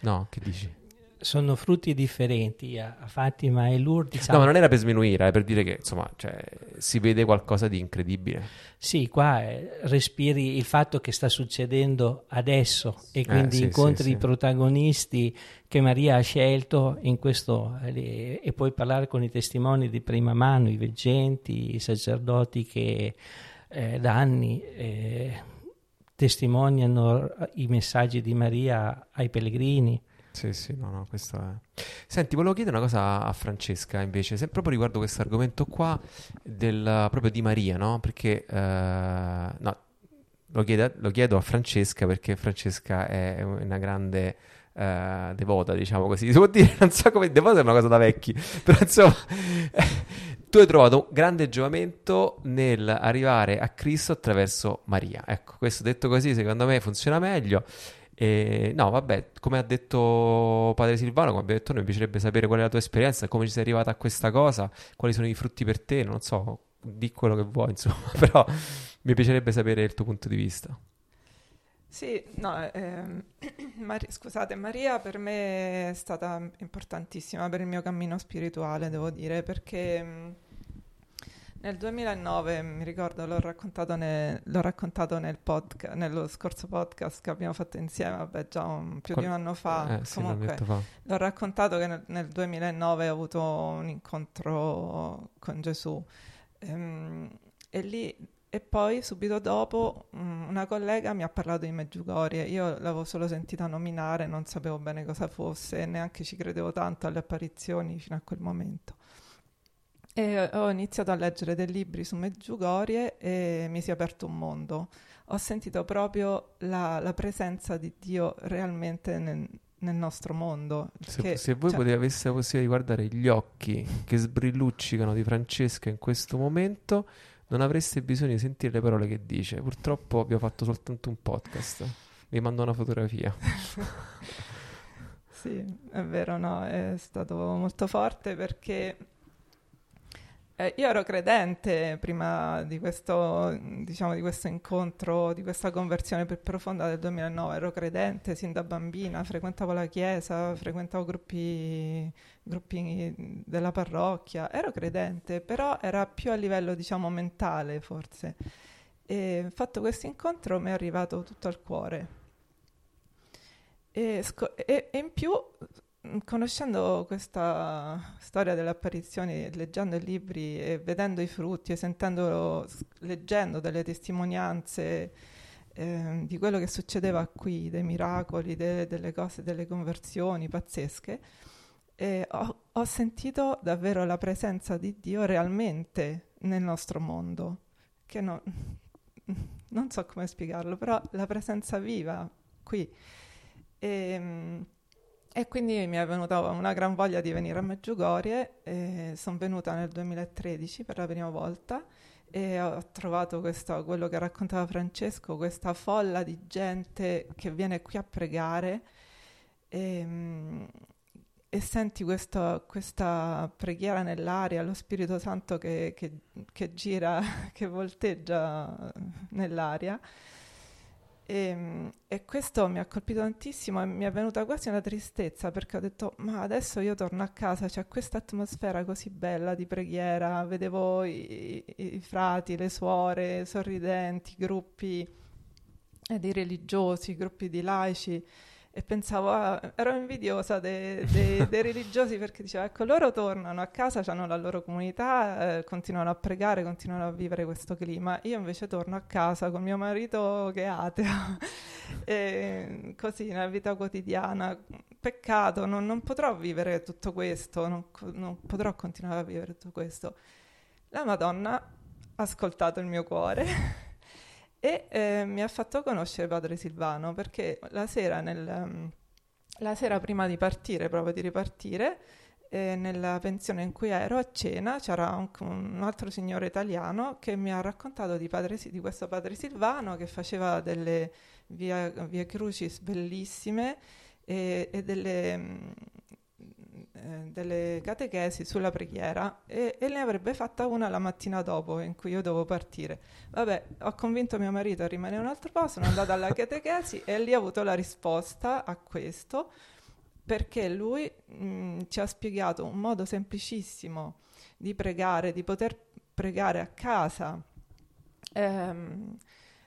[SPEAKER 1] no, che dici?
[SPEAKER 3] sono frutti differenti a, Fatima e Lourdes.
[SPEAKER 1] Diciamo. No, ma non era per sminuire, è per dire che insomma cioè, si vede qualcosa di incredibile.
[SPEAKER 3] Sì, qua eh, respiri il fatto che sta succedendo adesso e eh, quindi eh, sì, incontri sì, i protagonisti che Maria ha scelto in questo eh, e puoi parlare con i testimoni di prima mano, i veggenti, i sacerdoti che eh, da anni eh, testimoniano i messaggi di Maria ai pellegrini.
[SPEAKER 1] Sì, sì, no, no, questo è... Senti, volevo chiedere una cosa a Francesca invece, sempre proprio riguardo questo argomento qua del, proprio di Maria, no? Perché, uh, no, lo chiedo, lo chiedo, a Francesca perché Francesca è una grande uh, devota, diciamo così. Si può dire, non so come, devota è una cosa da vecchi, però insomma... tu hai trovato grande giovamento nel arrivare a Cristo attraverso Maria. Ecco, questo detto così secondo me funziona meglio. E, no, vabbè, come ha detto padre Silvano, come abbiamo detto noi, mi piacerebbe sapere qual è la tua esperienza, come ci sei arrivata a questa cosa, quali sono i frutti per te, non so, di quello che vuoi, insomma, però mi piacerebbe sapere il tuo punto di vista.
[SPEAKER 4] Sì, no, ehm, Mar- scusate, Maria per me è stata importantissima per il mio cammino spirituale, devo dire, perché nel 2009, mi ricordo, l'ho raccontato, ne, l'ho raccontato nel podca- nello scorso podcast che abbiamo fatto insieme, vabbè, già un, più Qual- di un anno fa.
[SPEAKER 1] Eh, sì, Comunque, fa.
[SPEAKER 4] l'ho raccontato che nel, nel, 2009 ho avuto un incontro con Gesù. Ehm, e lì e poi subito dopo um, una collega mi ha parlato di Meggiugorie. Io l'avevo solo sentita nominare, non sapevo bene cosa fosse, neanche ci credevo tanto alle apparizioni fino a quel momento. E ho iniziato a leggere dei libri su Meggiugorie e mi si è aperto un mondo. Ho sentito proprio la, la presenza di Dio realmente nel, nel nostro mondo.
[SPEAKER 1] Se,
[SPEAKER 4] che,
[SPEAKER 1] se voi
[SPEAKER 4] cioè,
[SPEAKER 1] potete, aveste la possibilità di guardare gli occhi che sbrilluccicano di Francesca in questo momento, non avreste bisogno di sentire le parole che dice. Purtroppo abbiamo fatto soltanto un podcast. Vi mando una fotografia.
[SPEAKER 4] sì, è vero, no, è stato molto forte perché eh, io ero credente prima di questo, diciamo, di questo incontro, di questa conversione più profonda del 2009, ero credente sin da bambina, frequentavo la chiesa, frequentavo gruppi, gruppi della parrocchia, ero credente, però era più a livello, diciamo, mentale forse. E fatto questo incontro mi è arrivato tutto al cuore. E, sco- e, e in più conoscendo questa storia delle apparizioni, leggendo i libri e vedendo i frutti e sentendo, leggendo delle testimonianze eh, di quello che succedeva qui, dei miracoli, de, delle cose, delle conversioni pazzesche, eh, ho, ho sentito davvero la presenza di Dio realmente nel nostro mondo, che no, non so come spiegarlo, però la presenza viva qui. E, ehm, e quindi mi è venuta una gran voglia di venire a Meggiugorie, sono venuta nel 2013 per la prima volta e ho trovato questo, quello che raccontava Francesco, questa folla di gente che viene qui a pregare e, e senti questo, questa preghiera nell'aria, lo Spirito Santo che, che, che gira, che volteggia nell'aria. E, ehm, e, questo mi ha colpito tantissimo e mi è venuta quasi una tristezza perché ho detto ma adesso io torno a casa, c'è questa atmosfera così bella di preghiera, vedevo i, i, i frati, le suore sorridenti, gruppi eh, di religiosi, gruppi di laici e pensavo, ah, ero invidiosa dei, dei, dei religiosi perché dicevo, ecco, loro tornano a casa, hanno la loro comunità, eh, continuano a pregare, continuano a vivere questo clima. Io invece torno a casa con mio marito che è ateo, e così nella vita quotidiana. Peccato, non, non potrò vivere tutto questo, non, non potrò continuare a vivere tutto questo. La Madonna ha ascoltato il mio cuore e eh, mi ha fatto conoscere padre Silvano perché la sera, nel, um, la sera prima di partire, proprio di ripartire, eh, nella pensione in cui ero a cena c'era un, un, altro signore italiano che mi ha raccontato di, padre, di questo padre Silvano che faceva delle via, via crucis bellissime e, e delle, mm, eh, delle catechesi sulla preghiera e, e, ne avrebbe fatta una la mattina dopo in cui io dovevo partire. Vabbè, ho convinto mio marito a rimanere un altro po', sono andata alla catechesi e lì ho avuto la risposta a questo perché lui mh, mm, ci ha spiegato un modo semplicissimo di pregare, di poter pregare a casa. Ehm,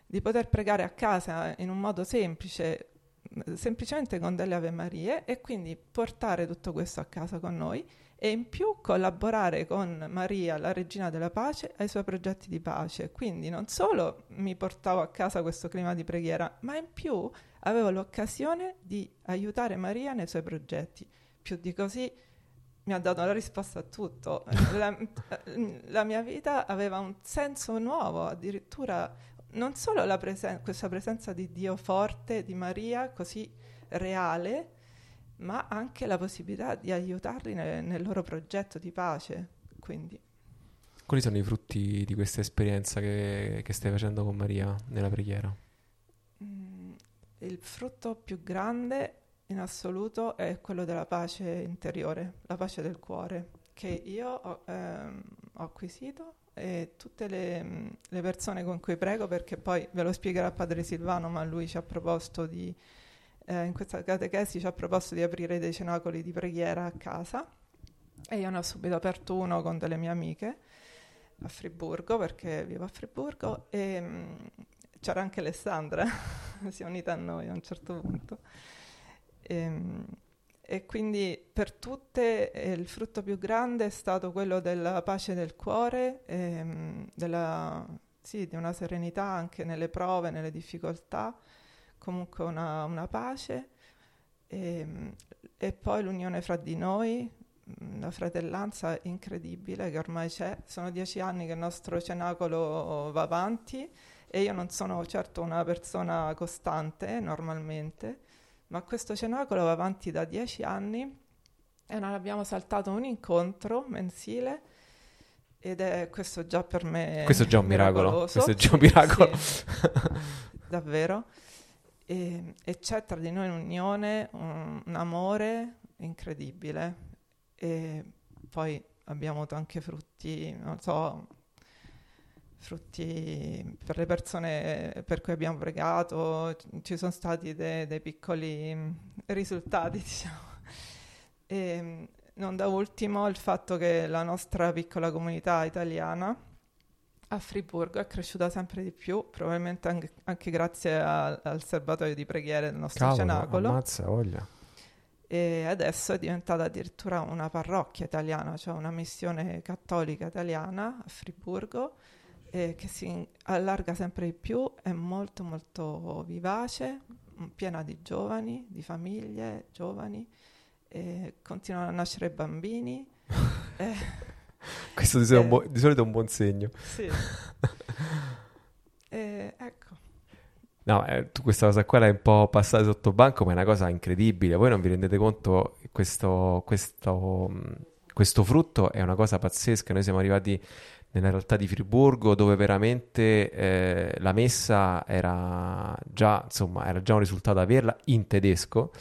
[SPEAKER 4] di poter pregare a casa in un modo semplice, semplicemente con delle Ave Marie e quindi portare tutto questo a casa con noi e in più collaborare con Maria, la regina della pace, ai suoi progetti di pace. Quindi non solo mi portavo a casa questo clima di preghiera, ma in più avevo l'occasione di aiutare Maria nei suoi progetti. Più di così mi ha dato la risposta a tutto. La, la mia vita aveva un senso nuovo, addirittura non solo presen- questa presenza di Dio forte, di Maria così reale, ma anche la possibilità di aiutarli nel, nel loro progetto di pace. Quindi.
[SPEAKER 1] Quali sono i frutti di questa esperienza che, che stai facendo con Maria nella preghiera?
[SPEAKER 4] Mm, il frutto più grande in assoluto è quello della pace interiore, la pace del cuore, che io ho, ehm, ho acquisito e tutte le, le, persone con cui prego, perché poi ve lo spiegherà Padre Silvano, ma lui ci ha proposto di, eh, in questa catechesi ci ha proposto di aprire dei cenacoli di preghiera a casa e io ne ho subito aperto uno con delle mie amiche a Friburgo, perché vivo a Friburgo, e mh, mm, c'era anche Alessandra, si è unita a noi a un certo punto. E, mh, mm, e quindi per tutte eh, il frutto più grande è stato quello della pace del cuore, ehm, della, sì, di una serenità anche nelle prove, nelle difficoltà, comunque una, una pace e, e, poi l'unione fra di noi, la fratellanza incredibile che ormai c'è. Sono dieci anni che il nostro cenacolo va avanti e io non sono certo una persona costante normalmente, ma questo cenacolo va avanti da dieci anni e non abbiamo saltato un incontro mensile ed è questo già per me
[SPEAKER 1] questo è già un miracolo. questo è già un miracolo. Sì,
[SPEAKER 4] davvero. E, e, c'è tra di noi un'unione un, un amore incredibile. E poi abbiamo avuto anche frutti non so frutti per le persone per cui abbiamo pregato ci sono stati dei, dei piccoli risultati diciamo e non da ultimo il fatto che la nostra piccola comunità italiana a Friburgo è cresciuta sempre di più, probabilmente anche, anche grazie a, al serbatoio di preghiere del nostro
[SPEAKER 1] Cavolo,
[SPEAKER 4] cenacolo.
[SPEAKER 1] Ammazza, voglia.
[SPEAKER 4] E adesso è diventata addirittura una parrocchia italiana, cioè una missione cattolica italiana a Friburgo, eh, che si allarga sempre di più, è molto molto vivace, piena di giovani, di famiglie giovani e continuano a nascere bambini.
[SPEAKER 1] eh, Questo di, eh, bu- di, solito è un buon segno.
[SPEAKER 4] Sì. eh, ecco.
[SPEAKER 1] No, eh, tu questa cosa qua l'hai un po' passata sotto banco, ma è una cosa incredibile. Voi non vi rendete conto, questo, questo, questo frutto è una cosa pazzesca. Noi siamo arrivati nella realtà di Friburgo dove veramente eh, la messa era già, insomma, era già un risultato averla in tedesco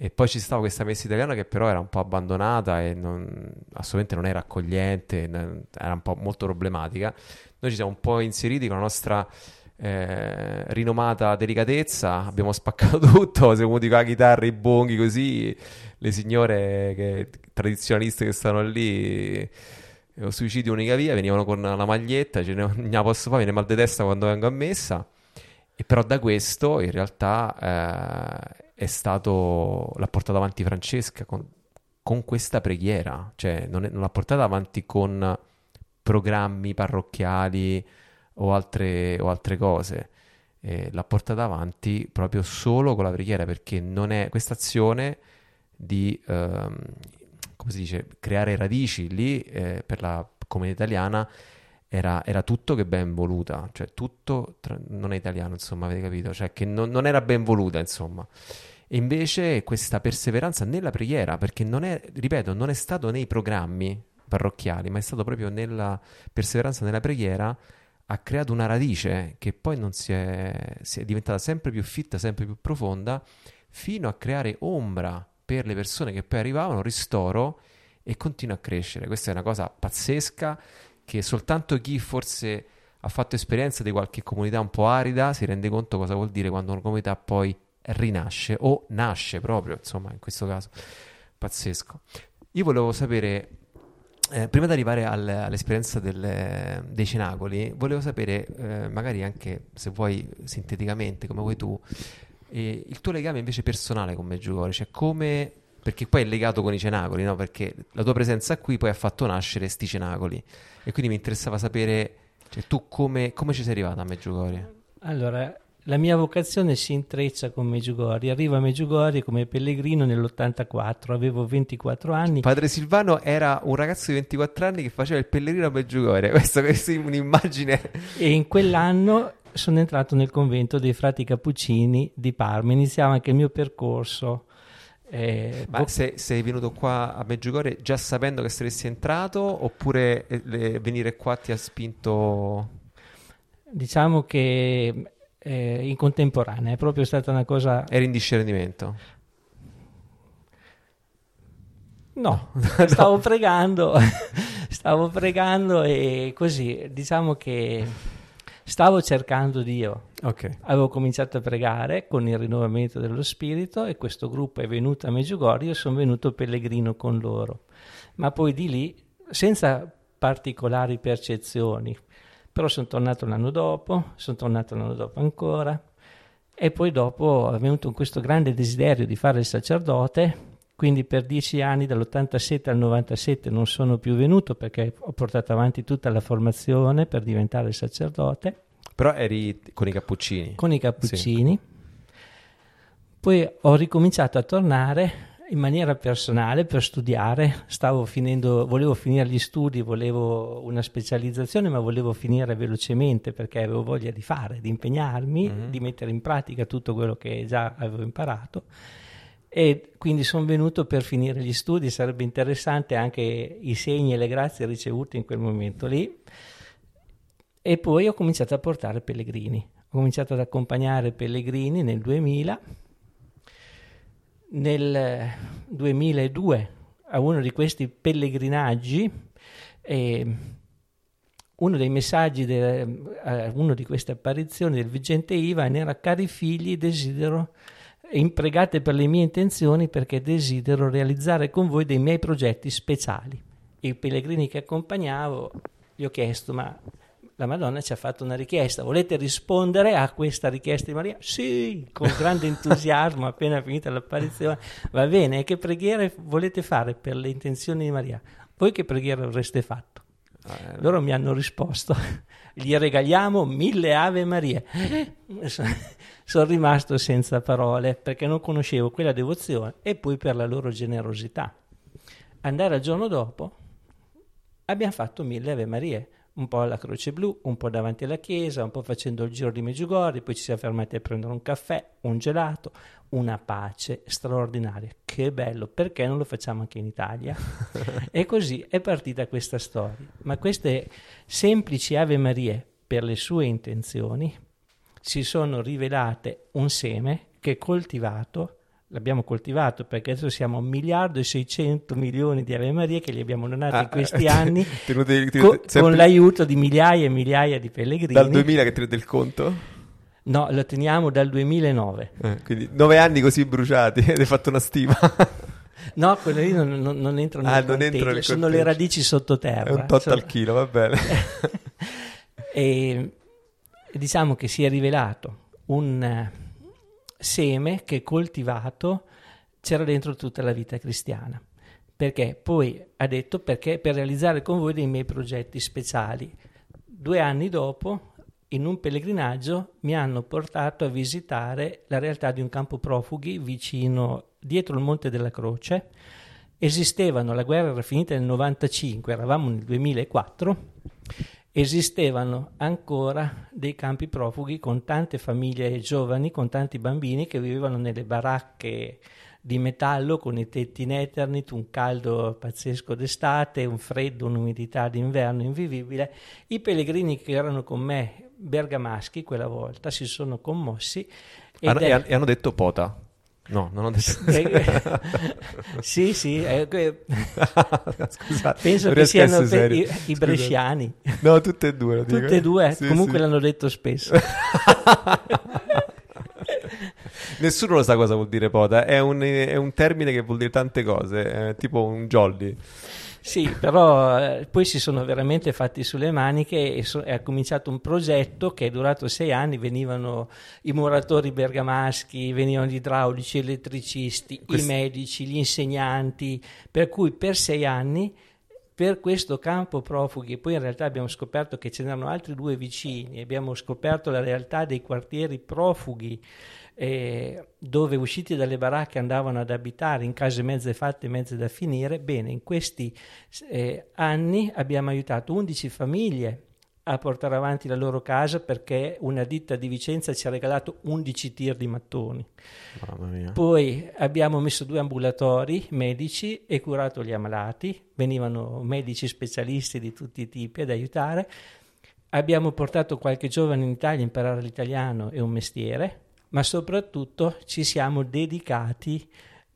[SPEAKER 1] e poi ci stava questa messa italiana che però era un po' abbandonata e non, assolutamente non era accogliente, era un po' molto problematica. Noi ci siamo un po' inseriti con la nostra eh, rinomata delicatezza, abbiamo spaccato tutto, siamo con la chitarra, i bonghi così, le signore che, tradizionaliste che stanno lì eh, o suicidio unica via, venivano con la maglietta, ce ne, ne posso fare, viene mal di testa quando vengo a messa. E però da questo in realtà eh, è stato, l'ha portato avanti Francesca con, con questa preghiera, cioè non, è, non, l'ha portata avanti con programmi parrocchiali o altre, o altre cose, eh, l'ha portata avanti proprio solo con la preghiera perché non è questa azione di, ehm, come si dice, creare radici lì eh, per la comunità italiana era, era, tutto che ben voluta, cioè tutto, tra, non è italiano insomma, avete capito, cioè che non, non era ben voluta insomma. E invece questa perseveranza nella preghiera, perché non è, ripeto, non è stato nei programmi parrocchiali, ma è stato proprio nella perseveranza nella preghiera, ha creato una radice che poi non si è, si è diventata sempre più fitta, sempre più profonda, fino a creare ombra per le persone che poi arrivavano, ristoro e continua a crescere. Questa è una cosa pazzesca che soltanto chi forse ha fatto esperienza di qualche comunità un po' arida si rende conto cosa vuol dire quando una comunità poi rinasce o nasce proprio, insomma, in questo caso. Pazzesco. Io volevo sapere, eh, prima di arrivare al, all'esperienza del, dei cenacoli, volevo sapere, eh, magari anche se vuoi sinteticamente, come vuoi tu, eh, il tuo legame invece personale con Meggiugorje, cioè come perché poi è legato con i cenacoli, no? Perché la tua presenza qui poi ha fatto nascere sti cenacoli. E quindi mi interessava sapere, cioè, tu come, come ci sei arrivata a Meggiugorje?
[SPEAKER 3] Allora, la mia vocazione si intreccia con Meggiugorje. Arrivo a Meggiugorje come pellegrino nell'84, avevo 24 anni.
[SPEAKER 1] Padre Silvano era un ragazzo di 24 anni che faceva il pellegrino a Meggiugorje. Questa è un'immagine.
[SPEAKER 3] E in quell'anno sono entrato nel convento dei frati cappuccini di Parma. Iniziava anche il mio percorso.
[SPEAKER 1] Eh, Ma vo- se, sei venuto qua a Meggiugorje già sapendo che saresti entrato oppure eh, le, venire qua ti ha spinto?
[SPEAKER 3] Diciamo che eh, in contemporanea, è proprio stata una cosa...
[SPEAKER 1] Era in discernimento?
[SPEAKER 3] No, stavo no. pregando, stavo pregando e così, diciamo che stavo cercando Dio.
[SPEAKER 1] Okay.
[SPEAKER 3] Avevo cominciato a pregare con il rinnovamento dello spirito e questo gruppo è venuto a Meggiugorje, io sono venuto pellegrino con loro. Ma poi di lì, senza particolari percezioni, però sono tornato l'anno dopo, sono tornato l'anno dopo ancora e poi dopo è venuto questo grande desiderio di fare il sacerdote quindi per dieci anni, dall'87 al 97, non sono più venuto perché ho portato avanti tutta la formazione per diventare sacerdote.
[SPEAKER 1] Però eri con i cappuccini.
[SPEAKER 3] Con i cappuccini. Sì. Poi ho ricominciato a tornare in maniera personale per studiare. Stavo finendo, volevo finire gli studi, volevo una specializzazione, ma volevo finire velocemente perché avevo voglia di fare, di impegnarmi, mm-hmm. di mettere in pratica tutto quello che già avevo imparato. E quindi sono venuto per finire gli studi, sarebbe interessante anche i segni e le grazie ricevute in quel momento lì. E poi ho cominciato a portare pellegrini. Ho cominciato ad accompagnare pellegrini nel 2000 nel 2002 a uno di questi pellegrinaggi eh, uno dei messaggi de, a una di queste apparizioni del Vigente Ivan era cari figli desidero impregate per le mie intenzioni perché desidero realizzare con voi dei miei progetti speciali i pellegrini che accompagnavo gli ho chiesto ma la Madonna ci ha fatto una richiesta, volete rispondere a questa richiesta di Maria? Sì, con grande entusiasmo, appena finita l'apparizione. Va bene, che preghiera volete fare per le intenzioni di Maria? Voi che preghiera avreste fatto? Eh, Loro mi hanno risposto, gli regaliamo mille Ave Maria. Sono rimasto senza parole perché non conoscevo quella devozione e poi per la loro generosità. Andare al giorno dopo abbiamo fatto mille Ave Marie un po' alla Croce Blu, un po' davanti alla chiesa, un po' facendo il giro di Meggiugorje, poi ci siamo fermati a prendere un caffè, un gelato, una pace straordinaria. Che bello, perché non lo facciamo anche in Italia? e così è partita questa storia. Ma queste semplici Ave Marie, per le sue intenzioni, si sono rivelate un seme che coltivato l'abbiamo coltivato perché adesso siamo a un miliardo e 600 milioni di Ave Maria che li abbiamo donati ah, in questi anni tenuti, tenuti, co- sempre... con l'aiuto di migliaia e migliaia di pellegrini.
[SPEAKER 1] Dal 2000 che tenete il conto?
[SPEAKER 3] No, lo teniamo dal 2009.
[SPEAKER 1] Eh, quindi nove anni così bruciati ed hai fatto una stima.
[SPEAKER 3] No, quello lì non, non, non entrano ah, nel sono le radici sottoterra.
[SPEAKER 1] È un tot sono... al chilo, va bene.
[SPEAKER 3] e diciamo che si è rivelato un seme che coltivato c'era dentro tutta la vita cristiana. Perché poi ha detto perché per realizzare con voi dei miei progetti speciali. Due anni dopo, in un pellegrinaggio, mi hanno portato a visitare la realtà di un campo profughi vicino, dietro il Monte della Croce. Esistevano, la guerra era finita nel 95, eravamo nel 2004 esistevano ancora dei campi profughi con tante famiglie giovani, con tanti bambini che vivevano nelle baracche di metallo con i tetti in Eternit, un caldo pazzesco d'estate, un freddo, un'umidità d'inverno invivibile. I pellegrini che erano con me bergamaschi quella volta si sono commossi
[SPEAKER 1] e, è... e hanno detto pota. No, non ho detto
[SPEAKER 3] Sì, sì, eh, Scusate, penso che siano pe- i, i, bresciani.
[SPEAKER 1] No, tutte e due.
[SPEAKER 3] Tutte e due, sì, comunque sì. l'hanno detto spesso.
[SPEAKER 1] Nessuno lo sa cosa vuol dire pota, è un, è un termine che vuol dire tante cose, tipo un jolly.
[SPEAKER 3] Sì, però eh, poi si sono veramente fatti sulle maniche e, so, e, ha cominciato un progetto che è durato sei anni, venivano i muratori bergamaschi, venivano gli idraulici, gli elettricisti, Quest... i medici, gli insegnanti, per cui per sei anni per questo campo profughi, poi in realtà abbiamo scoperto che ce n'erano altri due vicini, abbiamo scoperto la realtà dei quartieri profughi eh, dove usciti dalle baracche andavano ad abitare in case mezze fatte e mezze da finire, bene, in questi eh, anni abbiamo aiutato 11 famiglie a portare avanti la loro casa perché una ditta di Vicenza ci ha regalato 11 tir di mattoni. Poi abbiamo messo due ambulatori medici e curato gli ammalati, venivano medici specialisti di tutti i tipi ad aiutare. Abbiamo portato qualche giovane in Italia a imparare l'italiano e un mestiere, ma soprattutto ci siamo dedicati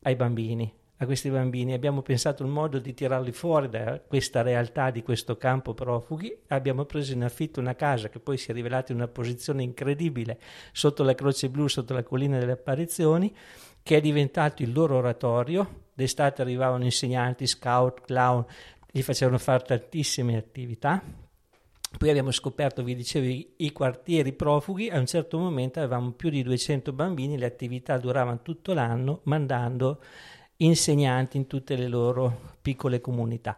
[SPEAKER 3] ai bambini, a questi bambini. Abbiamo pensato un modo di tirarli fuori da questa realtà di questo campo profughi. Abbiamo preso in affitto una casa che poi si è rivelata in una posizione incredibile sotto la Croce Blu, sotto la collina delle apparizioni, che è diventato il loro oratorio. D'estate arrivavano insegnanti, scout, clown, gli facevano fare tantissime attività poi abbiamo scoperto, vi dicevo, i quartieri profughi, a un certo momento avevamo più di 200 bambini, le attività duravano tutto l'anno, mandando insegnanti in tutte le loro piccole comunità.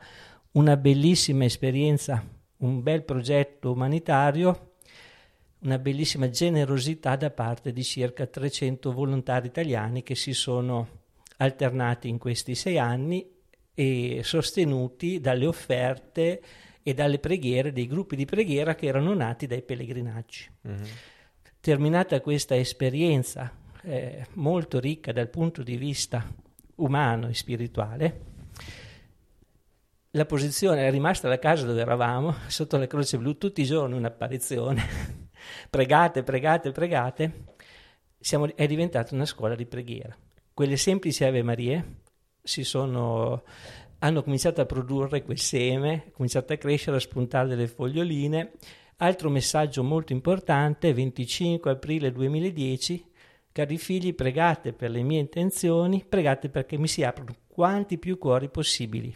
[SPEAKER 3] Una bellissima esperienza, un bel progetto umanitario, una bellissima generosità da parte di circa 300 volontari italiani che si sono alternati in questi sei anni e sostenuti dalle offerte e dalle preghiere dei gruppi di preghiera che erano nati dai pellegrinaggi. Mm-hmm. Terminata questa esperienza eh, molto ricca dal punto di vista umano e spirituale, la posizione è rimasta la casa dove eravamo, sotto la croce blu, tutti i giorni un'apparizione. pregate, pregate, pregate. Siamo, è diventata una scuola di preghiera. Quelle semplici Ave Marie sono, hanno cominciato a produrre quel seme, cominciato a crescere, a spuntare delle foglioline. Altro messaggio molto importante, 25 aprile 2010, cari figli, pregate per le mie intenzioni, pregate perché mi si aprono quanti più cuori possibili.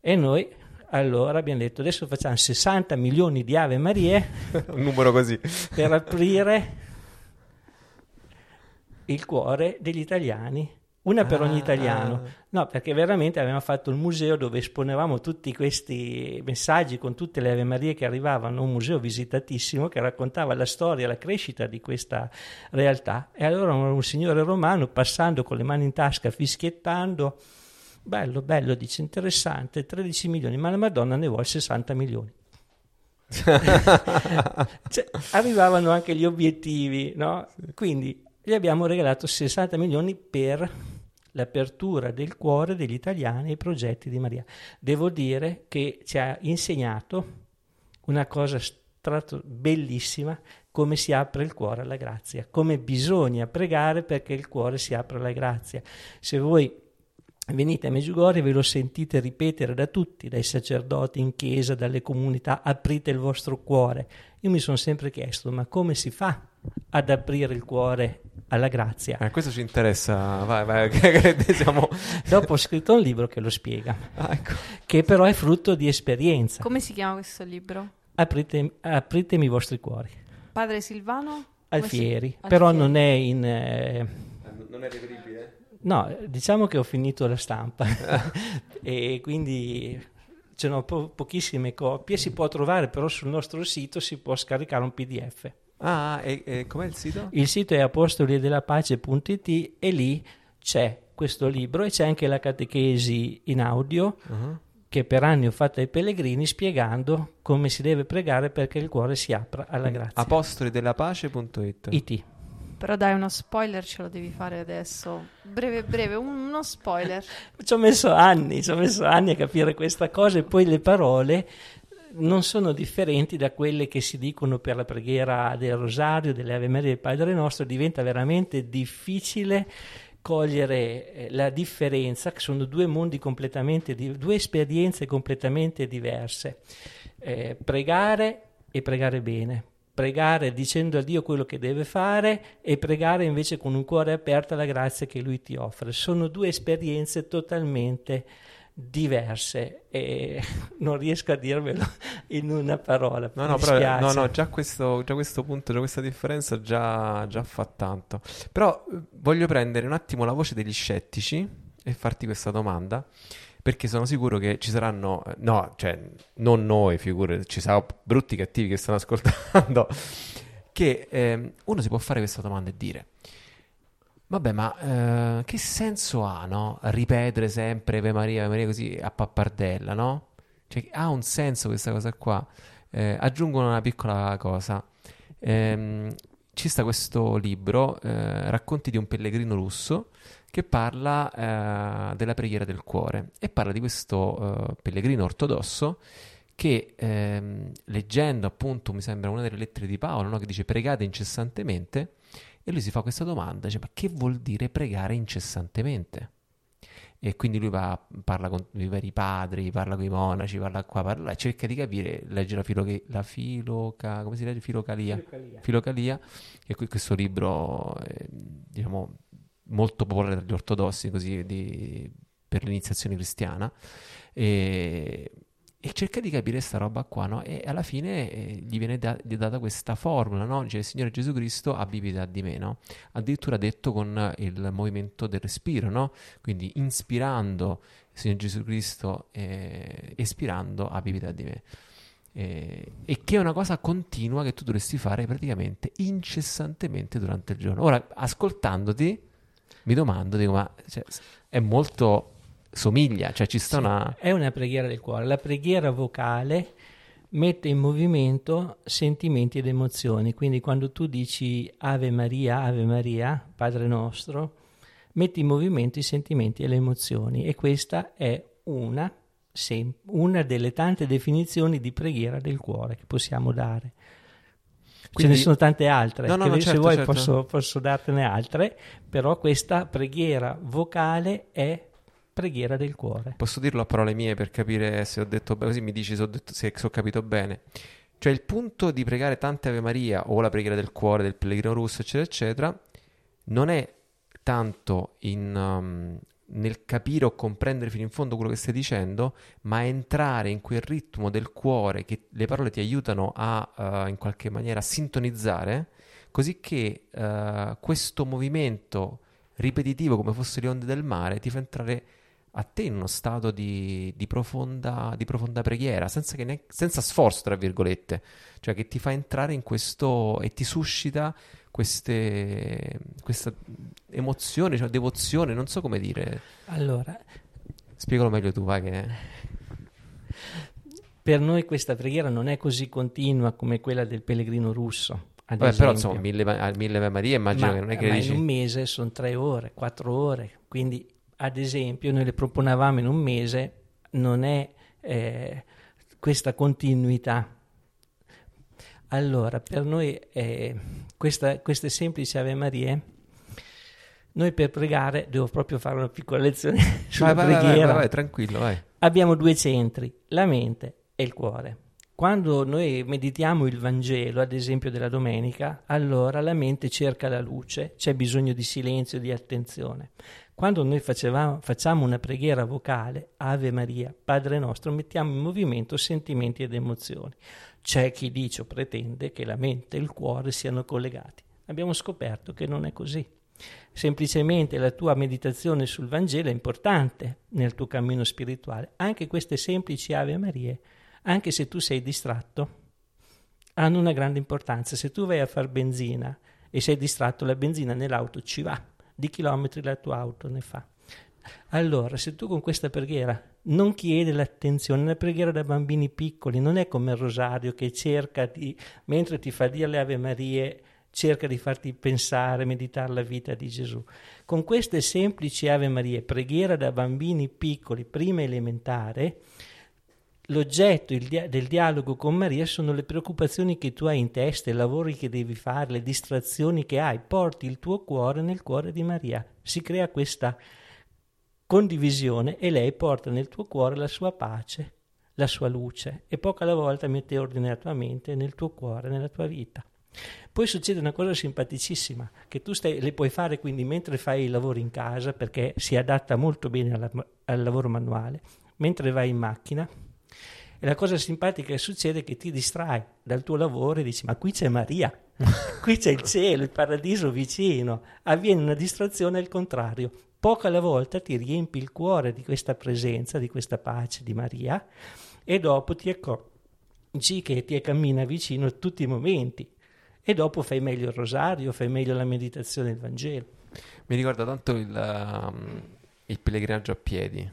[SPEAKER 3] E noi allora abbiamo detto adesso facciamo 60 milioni di Ave Marie,
[SPEAKER 1] un numero così,
[SPEAKER 3] per aprire il cuore degli italiani una per ah, ogni italiano. Ah. No, perché veramente avevamo fatto il museo dove esponevamo tutti questi messaggi con tutte le Ave Marie che arrivavano, un museo visitatissimo che raccontava la storia, la crescita di questa realtà. E allora un, signore romano passando con le mani in tasca, fischiettando, bello, bello, dice interessante, 13 milioni, ma la Madonna ne vuole 60 milioni. cioè, arrivavano anche gli obiettivi, no? Quindi gli abbiamo regalato 60 milioni per l'apertura del cuore degli italiani ai progetti di Maria. Devo dire che ci ha insegnato una cosa strato, bellissima, come si apre il cuore alla grazia, come bisogna pregare perché il cuore si apra alla grazia. Se voi venite a Meggiugorie ve lo sentite ripetere da tutti, dai sacerdoti in chiesa, dalle comunità, aprite il vostro cuore. Io mi sono sempre chiesto, ma come si fa ad aprire il cuore alla grazia?
[SPEAKER 1] Eh, questo ci interessa, vai, vai, siamo...
[SPEAKER 3] Dopo ho scritto un libro che lo spiega, ah, ecco. che però è frutto di esperienza.
[SPEAKER 2] Come si chiama questo libro?
[SPEAKER 3] Aprite, apritemi i vostri cuori.
[SPEAKER 2] Padre Silvano?
[SPEAKER 3] Alfieri, si... però Alfieri. non è in... Eh...
[SPEAKER 1] Non è reperibile?
[SPEAKER 3] No, diciamo che ho finito la stampa e quindi ce ne ho po- pochissime copie, si può trovare però sul nostro sito, si può scaricare un pdf.
[SPEAKER 1] Ah, e, e com'è il sito?
[SPEAKER 3] Il sito è apostolidelapace.it e lì c'è questo libro e c'è anche la catechesi in audio uh-huh. che per anni ho fatto ai pellegrini spiegando come si deve pregare perché il cuore si apra alla grazia.
[SPEAKER 1] Apostolidelapace.it
[SPEAKER 3] IT.
[SPEAKER 2] Però dai, uno spoiler ce lo devi fare adesso. Breve, breve, uno spoiler.
[SPEAKER 3] ci ho messo anni, ci ho messo anni a capire questa cosa e poi le parole non sono differenti da quelle che si dicono per la preghiera del Rosario, delle Ave Maria del Padre Nostro, diventa veramente difficile cogliere eh, la differenza, che sono due mondi completamente, due esperienze completamente diverse. Eh, pregare e pregare bene, pregare dicendo a Dio quello che deve fare e pregare invece con un cuore aperto alla grazia che Lui ti offre. Sono due esperienze totalmente diverse e non riesco a dirvelo in una parola.
[SPEAKER 1] No, no, però, no, no già, questo, già questo punto, già questa differenza già, già fa tanto. Però eh, voglio prendere un attimo la voce degli scettici e farti questa domanda perché sono sicuro che ci saranno, no, cioè non noi, figure, ci saranno brutti cattivi che stanno ascoltando, che eh, uno si può fare questa domanda e dire, vabbè, ma eh, che senso ha, no? Ripetere sempre Ave Maria, Ave Maria così a pappardella, no? Cioè, ha un senso questa cosa qua. Eh, aggiungono una piccola cosa. Ehm, ci sta questo libro, eh, Racconti di un pellegrino russo, che parla eh, della preghiera del cuore e parla di questo eh, pellegrino ortodosso che ehm, leggendo appunto mi sembra una delle lettere di Paolo no? che dice pregate incessantemente e lui si fa questa domanda dice ma che vuol dire pregare incessantemente e quindi lui va, parla con i vari padri, parla con i monaci, parla qua, parla là, cerca di capire, legge la, filoca, la filoca, come si legge? Filocalia. Filocalia. Filocalia e questo libro, eh, diciamo, molto popolare tra gli ortodossi così di, per l'iniziazione cristiana e, e cerca di capire questa roba qua, no? E alla fine eh, gli viene da- gli data questa formula, no? Dice il Signore Gesù Cristo abbi pietà di me, no? Addirittura detto con il movimento del respiro, no? Quindi inspirando il Signore Gesù Cristo, eh, espirando abbi pietà di me. Eh, e che è una cosa continua che tu dovresti fare praticamente incessantemente durante il giorno. Ora, ascoltandoti, mi domando, dico, ma cioè, è molto somiglia, cioè ci sta
[SPEAKER 3] Sì,
[SPEAKER 1] una...
[SPEAKER 3] È una preghiera del cuore. La preghiera vocale mette in movimento sentimenti ed emozioni. Quindi quando tu dici Ave Maria, Ave Maria, Padre nostro, metti in movimento i sentimenti e le emozioni. E questa è una, sem- una delle tante definizioni di preghiera del cuore che possiamo dare. Ce
[SPEAKER 1] Quindi-
[SPEAKER 3] ne sono tante altre,
[SPEAKER 1] No, no,
[SPEAKER 3] che
[SPEAKER 1] no,
[SPEAKER 3] se
[SPEAKER 1] certo,
[SPEAKER 3] vuoi
[SPEAKER 1] certo.
[SPEAKER 3] Posso, posso dartene altre, però questa preghiera vocale è preghiera del cuore.
[SPEAKER 1] Posso dirlo a parole mie per capire se ho detto bene, così mi dici se ho, detto- se ho capito bene. Cioè il punto di pregare tante Ave Maria o la preghiera del cuore del pellegrino russo, eccetera, eccetera, non è tanto in, um, nel capire o comprendere fino in fondo quello che stai dicendo, ma entrare in quel ritmo del cuore che le parole ti aiutano a, uh, in qualche maniera, sintonizzare, così che uh, questo movimento ripetitivo, come fosse le onde del mare, ti fa entrare a te in uno stato di, di profonda, di profonda preghiera, senza, che ne- senza sforzo, tra virgolette, cioè che ti fa entrare in questo e ti suscita queste, questa emozione, cioè devozione, non so come dire.
[SPEAKER 3] Allora,
[SPEAKER 1] Spiegalo meglio tu, vai che...
[SPEAKER 3] per noi questa preghiera non è così continua come quella del pellegrino russo.
[SPEAKER 1] Vabbè, però insomma, mille, mille Maria immagino
[SPEAKER 3] ma,
[SPEAKER 1] che non è che
[SPEAKER 3] ma
[SPEAKER 1] dici...
[SPEAKER 3] in un mese sono tre ore, quattro ore, quindi ad esempio noi le proponevamo in un mese, non è eh, questa continuità. Allora, per noi eh, questa- queste semplici Ave Marie, noi per pregare, devo proprio fare una piccola lezione sulla
[SPEAKER 1] Vai,
[SPEAKER 3] preghiera,
[SPEAKER 1] vai, vai, tranquillo, vai.
[SPEAKER 3] abbiamo due centri, la mente e il cuore. Quando noi meditiamo il Vangelo, ad esempio della domenica, allora la mente cerca la luce, c'è bisogno di silenzio, di attenzione. Quando noi facevamo- facciamo una preghiera vocale, Ave Maria, Padre nostro, mettiamo in movimento sentimenti ed emozioni. C'è chi dice o pretende che la mente e il cuore siano collegati. Abbiamo scoperto che non è così. Semplicemente la tua meditazione sul Vangelo è importante nel tuo cammino spirituale. Anche queste semplici Ave Marie, anche se tu sei distratto, hanno una grande importanza. Se tu vai a far benzina e sei distratto, la benzina nell'auto ci va, di chilometri la tua auto ne fa. Allora, se tu con questa preghiera non chiedi l'attenzione, la preghiera da bambini piccoli non è come il rosario che cerca di, mentre ti fa dire le Ave Marie, cerca di farti pensare, meditare la vita di Gesù. Con queste semplici Ave Marie, preghiera da bambini piccoli, prima elementare, l'oggetto dia- del dialogo con Maria sono le preoccupazioni che tu hai in testa, i lavori che devi fare, le distrazioni che hai. Porti il tuo cuore nel cuore di Maria. Si crea questa condivisione e lei porta nel tuo cuore la sua pace, la sua luce e poco alla volta mette ordine alla tua mente, nel tuo cuore, nella tua vita. Poi succede una cosa simpaticissima, che tu stai, le puoi fare quindi mentre fai i lavori in casa, perché si adatta molto bene alla- al lavoro manuale, mentre vai in macchina. E la cosa simpatica che succede è che ti distrai dal tuo lavoro e dici: Ma qui c'è Maria, qui c'è il cielo, il paradiso vicino. Avviene una distrazione al contrario. Poco alla volta ti riempi il cuore di questa presenza, di questa pace di Maria, e dopo ti accorgi che ti cammina vicino in tutti i momenti. E dopo fai meglio il rosario, fai meglio la meditazione del Vangelo.
[SPEAKER 1] Mi ricorda tanto il, um, il pellegrinaggio a piedi,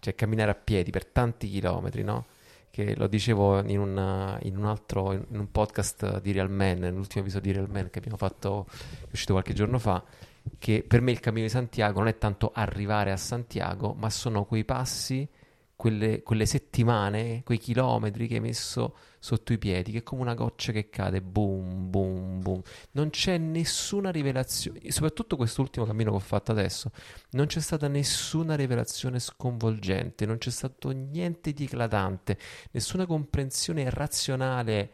[SPEAKER 1] cioè camminare a piedi per tanti chilometri, no? Che lo dicevo in, una- in un altro, in un podcast di Real Man, nell'ultimo episodio di Real Man che abbiamo fatto, che è uscito qualche giorno fa, che per me il cammino di Santiago non è tanto arrivare a Santiago, ma sono quei passi, quelle, quelle settimane, quei chilometri che hai messo sotto i piedi, che è come una goccia che cade, boom, boom, boom. Non c'è nessuna rivelazione, soprattutto quest'ultimo cammino che ho fatto adesso, non c'è stata nessuna rivelazione sconvolgente, non c'è stato niente di eclatante, nessuna comprensione razionale,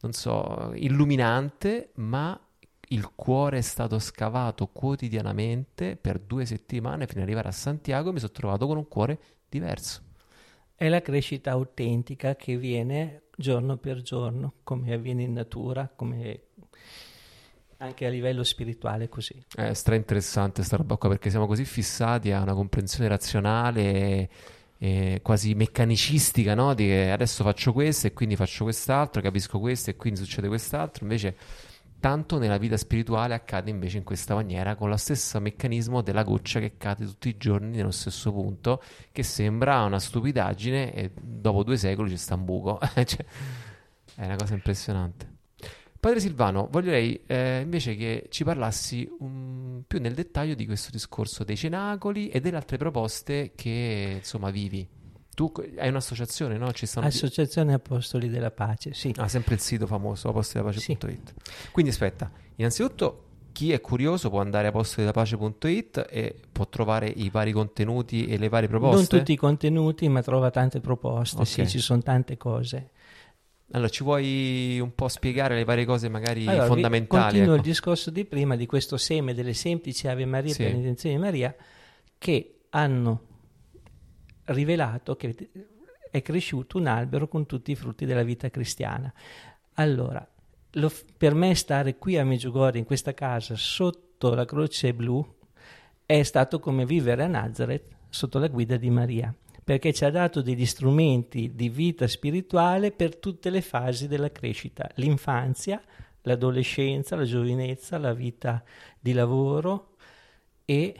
[SPEAKER 1] non so, illuminante, ma il cuore è stato scavato quotidianamente per due settimane fino ad arrivare a Santiago e mi sono trovato con un cuore diverso.
[SPEAKER 3] È la crescita autentica che viene giorno per giorno, come avviene in natura, come anche a livello spirituale così.
[SPEAKER 1] È stra interessante sta roba qua perché siamo così fissati a una comprensione razionale e, e quasi meccanicistica, no? Di che adesso faccio questo e quindi faccio quest'altro, capisco questo e quindi succede quest'altro, invece tanto nella vita spirituale accade invece in questa maniera con lo stesso meccanismo della goccia che cade tutti i giorni nello stesso punto che sembra una stupidaggine e dopo due secoli ci sta un buco cioè, è una cosa impressionante Padre Silvano, voglierei eh, invece che ci parlassi um, più nel dettaglio di questo discorso dei cenacoli e delle altre proposte che insomma vivi. Tu hai un'associazione, no? Ci
[SPEAKER 3] stanno Associazione Apostoli della Pace, sì.
[SPEAKER 1] Ah, sempre il sito famoso, apostolidellapace.it. Sì. Quindi aspetta, innanzitutto chi è curioso può andare a apostolidellapace.it e può trovare i vari contenuti e le varie proposte?
[SPEAKER 3] Non tutti i contenuti, ma trova tante proposte, okay. sì, ci sono tante cose.
[SPEAKER 1] Allora, ci vuoi un po' spiegare le varie cose magari allora, fondamentali?
[SPEAKER 3] Continuo
[SPEAKER 1] ecco.
[SPEAKER 3] il discorso di prima di questo seme delle semplici Ave Maria sì. per l'intenzione di Maria che hanno rivelato che è cresciuto un albero con tutti i frutti della vita cristiana. Allora, lo, per me stare qui a Meggiugorje, in questa casa, sotto la croce blu, è stato come vivere a Nazareth sotto la guida di Maria perché ci ha dato degli strumenti di vita spirituale per tutte le fasi della crescita, l'infanzia, l'adolescenza, la giovinezza, la vita di lavoro e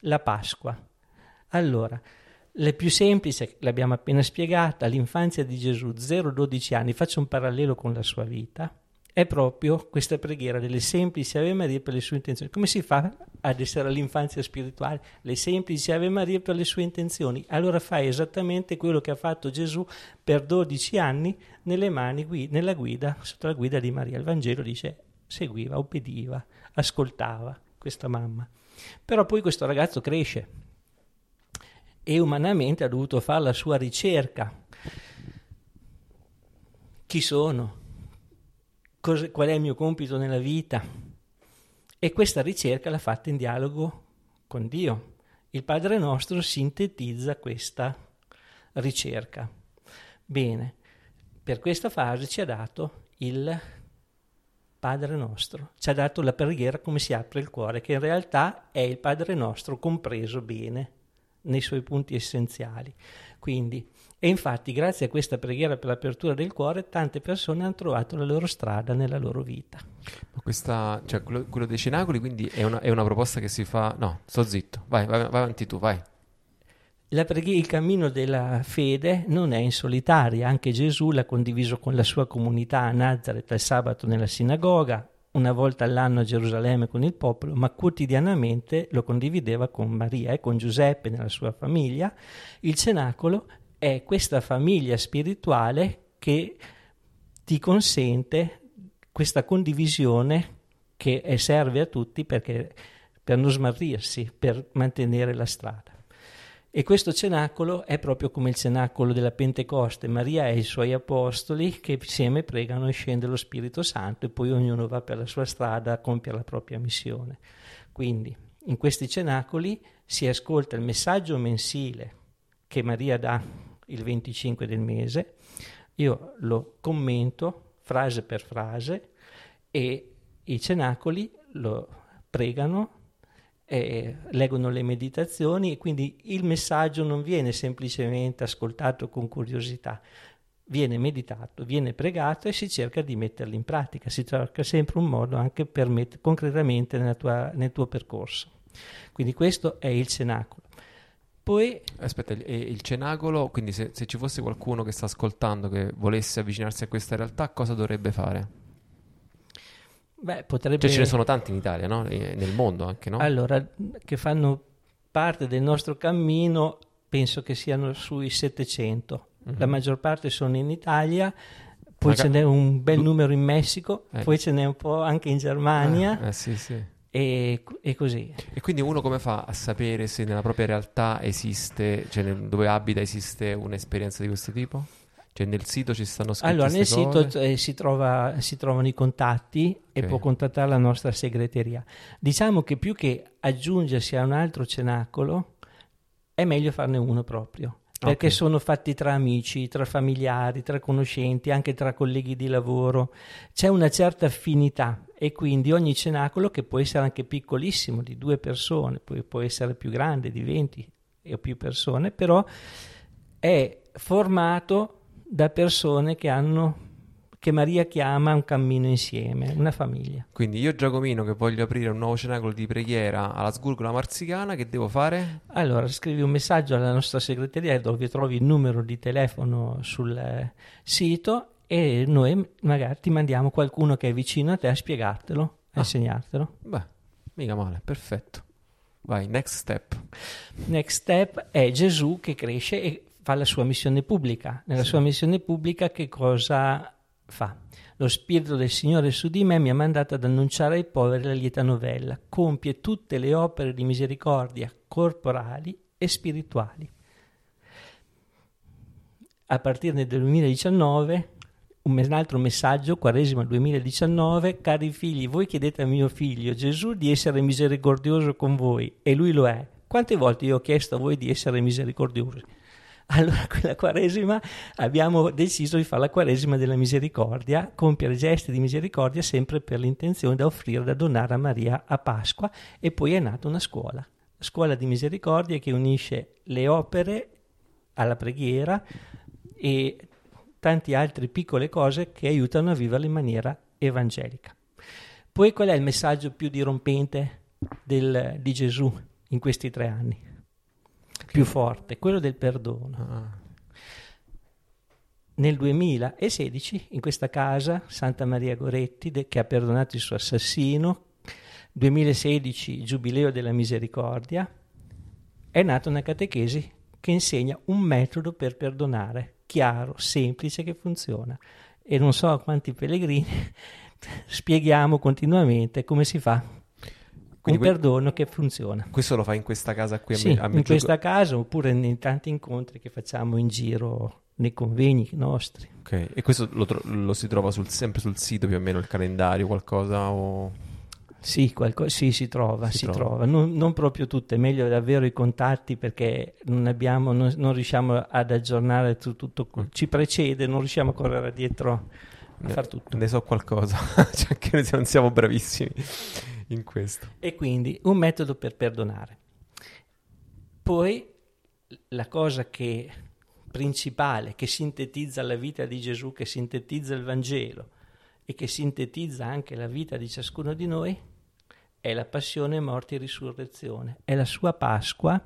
[SPEAKER 3] la Pasqua. Allora, le più semplici, l'abbiamo appena spiegata, l'infanzia di Gesù, 0-12 anni, faccio un parallelo con la sua vita, è proprio questa preghiera delle semplici Ave Maria per le sue intenzioni. Come si fa ad essere all'infanzia spirituale? Le semplici Ave Maria per le sue intenzioni. Allora fai esattamente quello che ha fatto Gesù per 12 anni nelle mani, nella guida, sotto la guida di Maria. Il Vangelo dice seguiva, obbediva, ascoltava questa mamma. Però poi questo ragazzo cresce e umanamente ha dovuto fare la sua ricerca. Chi sono? cosa, qual è il mio compito nella vita. E questa ricerca l'ha fatta in dialogo con Dio. Il Padre nostro sintetizza questa ricerca. Bene, per questa fase ci ha dato il Padre nostro, ci ha dato la preghiera come si apre il cuore, che in realtà è il Padre nostro compreso bene nei suoi punti essenziali. Quindi e infatti, grazie a questa preghiera per l'apertura del cuore, tante persone hanno trovato la loro strada nella loro vita.
[SPEAKER 1] Ma questa, cioè, quello, quello, dei cenacoli, quindi è una, è una, proposta che si fa. No, sto zitto, vai, vai, vai avanti tu, vai.
[SPEAKER 3] La preghiera, il cammino della fede non è in solitaria, anche Gesù l'ha condiviso con la sua comunità a Nazareth il sabato nella sinagoga, una volta all'anno a Gerusalemme con il popolo, ma quotidianamente lo condivideva con Maria e con Giuseppe nella sua famiglia. Il cenacolo è questa famiglia spirituale che ti consente questa condivisione che serve a tutti perché, per non smarrirsi, per mantenere la strada. E questo cenacolo è proprio come il cenacolo della Pentecoste, Maria e i suoi apostoli che insieme pregano e scende lo Spirito Santo e poi ognuno va per la sua strada a compiere la propria missione. Quindi in questi cenacoli si ascolta il messaggio mensile che Maria dà il 25 del mese, io lo commento frase per frase e i cenacoli lo pregano, eh, leggono le meditazioni e quindi il messaggio non viene semplicemente ascoltato con curiosità, viene meditato, viene pregato e si cerca di metterlo in pratica, si cerca sempre un modo anche per mettere concretamente tua, nel tuo percorso. Quindi questo è il cenacolo.
[SPEAKER 1] Poi... Aspetta, il, il cenacolo, quindi se, se, ci fosse qualcuno che sta ascoltando che volesse avvicinarsi a questa realtà, cosa dovrebbe fare?
[SPEAKER 3] Beh, potrebbe...
[SPEAKER 1] Cioè ce ne sono tanti in Italia, no? Nel mondo anche, no?
[SPEAKER 3] Allora, che fanno parte del nostro cammino, penso che siano sui 700. Mm-hmm. La maggior parte sono in Italia, poi Maga... ce n'è un bel numero in Messico, eh. poi ce n'è un po' anche in Germania.
[SPEAKER 1] Ah, eh, sì, sì.
[SPEAKER 3] E, e, così.
[SPEAKER 1] E quindi uno come fa a sapere se nella propria realtà esiste, cioè nel, dove abita esiste un'esperienza di questo tipo? Cioè nel sito ci stanno scritte
[SPEAKER 3] Allora nel sito eh, si, trova, si, trovano i contatti okay. e può contattare la nostra segreteria. Diciamo che più che aggiungersi a un altro cenacolo è meglio farne uno proprio. perché
[SPEAKER 1] Ok.
[SPEAKER 3] sono fatti tra amici, tra familiari, tra conoscenti, anche tra colleghi di lavoro. C'è una certa affinità e quindi ogni cenacolo, che può essere anche piccolissimo, di due persone, poi può essere più grande, di 20 o più persone, però è formato da persone che hanno che Maria chiama un cammino insieme, una famiglia.
[SPEAKER 1] Quindi io Giacomino che voglio aprire un nuovo cenacolo di preghiera alla Sgurgola Marzicana, che devo fare?
[SPEAKER 3] Allora, scrivi un messaggio alla nostra segreteria dove trovi il numero di telefono sul eh, sito e noi magari ti mandiamo qualcuno che è vicino a te a spiegartelo, a
[SPEAKER 1] Ah.
[SPEAKER 3] insegnartelo.
[SPEAKER 1] Beh, mica male, perfetto. Vai, next step.
[SPEAKER 3] Next step è Gesù che cresce e fa la sua missione pubblica. Nella
[SPEAKER 1] Sì.
[SPEAKER 3] sua missione pubblica che cosa fa? Lo Spirito del Signore su di me mi ha mandato ad annunciare ai poveri la lieta novella. Compie tutte le opere di misericordia corporali e spirituali. A partire del 2019, un, me- un altro messaggio, Quaresima 2019, cari figli, voi chiedete a mio figlio Gesù di essere misericordioso con voi e lui lo è. Quante volte io ho chiesto a voi di essere misericordiosi? Allora, quella quaresima abbiamo deciso di fare la quaresima della misericordia, compiere gesti di misericordia sempre per l'intenzione da offrire, da donare a Maria a Pasqua e poi è nata una scuola, scuola di misericordia che unisce le opere alla preghiera e tante altre piccole cose che aiutano a viverla in maniera evangelica. Poi qual è il messaggio più dirompente del- di Gesù in questi tre anni? Più forte, quello del perdono.
[SPEAKER 1] Ah,
[SPEAKER 3] Nel 2016, in questa casa, Santa Maria Goretti, de- che ha perdonato il suo assassino, 2016, Giubileo della Misericordia, è nata una catechesi che insegna un metodo per perdonare, chiaro, semplice, che funziona. E non so a quanti pellegrini spieghiamo continuamente come si fa
[SPEAKER 1] Quindi
[SPEAKER 3] un
[SPEAKER 1] que-
[SPEAKER 3] perdono che funziona.
[SPEAKER 1] questo lo fai in questa casa qui a,
[SPEAKER 3] Sì,
[SPEAKER 1] Me- a
[SPEAKER 3] in questa casa oppure in tanti incontri che facciamo in giro nei convegni nostri.
[SPEAKER 1] Ok, e questo lo, tro- lo si trova sul- sempre sul sito più o meno il calendario, qualcosa o...
[SPEAKER 3] Sì, qualco- sì, si trova,
[SPEAKER 1] Si
[SPEAKER 3] si,
[SPEAKER 1] trova.
[SPEAKER 3] trova. Non, non proprio tutte, è meglio davvero i contatti perché non, abbiamo, non, non riusciamo ad aggiornare tu- tutto,
[SPEAKER 1] Mm.
[SPEAKER 3] ci precede, non riusciamo a correre dietro a
[SPEAKER 1] Ne-
[SPEAKER 3] far tutto.
[SPEAKER 1] Ne so qualcosa, cioè anche noi non siamo bravissimi in questo.
[SPEAKER 3] E quindi un metodo per perdonare. Poi la cosa che, principale che sintetizza la vita di Gesù, che sintetizza il Vangelo e che sintetizza anche la vita di ciascuno di noi è la passione, morte e risurrezione, è la sua Pasqua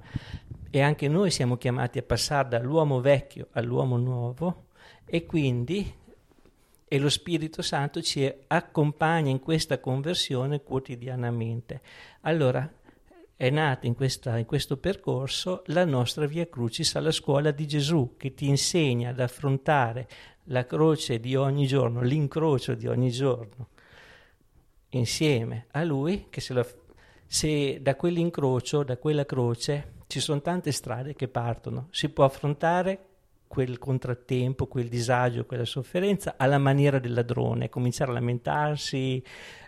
[SPEAKER 3] e anche noi siamo chiamati a passare dall'uomo vecchio all'uomo nuovo e quindi e lo Spirito Santo ci accompagna in questa conversione quotidianamente. Allora è nata in, questa- in questo percorso la nostra Via Crucis alla scuola di Gesù che ti insegna ad affrontare la croce di ogni giorno, l'incrocio di ogni giorno insieme a Lui, che se, la- se da quell'incrocio, da quella croce, ci sono tante strade che partono, si può affrontare quel contrattempo, quel disagio, quella sofferenza alla maniera del ladrone, cominciare a lamentarsi,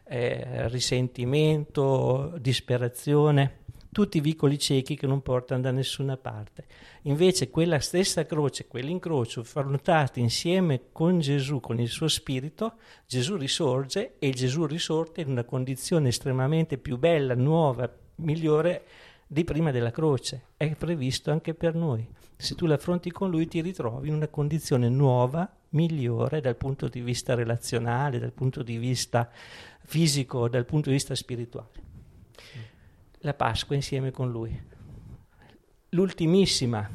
[SPEAKER 3] eh, risentimento, disperazione, tutti vicoli ciechi che non portano da nessuna parte. Invece quella stessa croce, quell'incrocio, affrontati insieme con Gesù, con il suo spirito, Gesù risorge e Gesù risorte in una condizione estremamente più bella, nuova, migliore di prima della croce. È previsto anche per noi. Se tu l'affronti con lui ti ritrovi in una condizione nuova, migliore dal punto di vista relazionale, dal punto di vista fisico, dal punto di vista spirituale. La Pasqua insieme con lui. L'ultimissima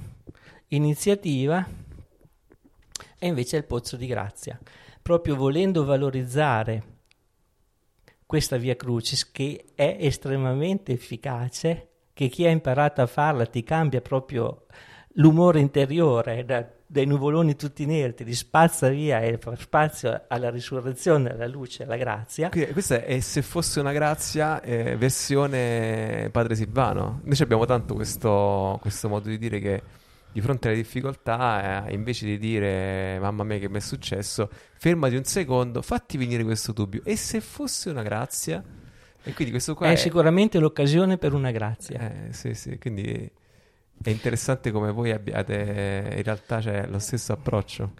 [SPEAKER 3] iniziativa è invece il pozzo di grazia, proprio volendo valorizzare questa via crucis che è estremamente efficace, che chi ha imparato a farla ti cambia proprio l'umore interiore, da- dai nuvoloni tutti neri, ti spazza via e fa spazio alla risurrezione, alla luce, alla grazia.
[SPEAKER 1] Quindi questa è se fosse una grazia eh, versione Padre Silvano. Ci abbiamo tanto questo, questo modo di dire che di fronte alle difficoltà, eh, invece di dire mamma mia che mi è successo, fermati un secondo, fatti venire questo dubbio. E se fosse una grazia? E quindi questo qua
[SPEAKER 3] È
[SPEAKER 1] è,
[SPEAKER 3] sicuramente l'occasione per una grazia.
[SPEAKER 1] Eh, sì, sì, quindi È interessante come voi abbiate, in realtà c'è lo stesso approccio.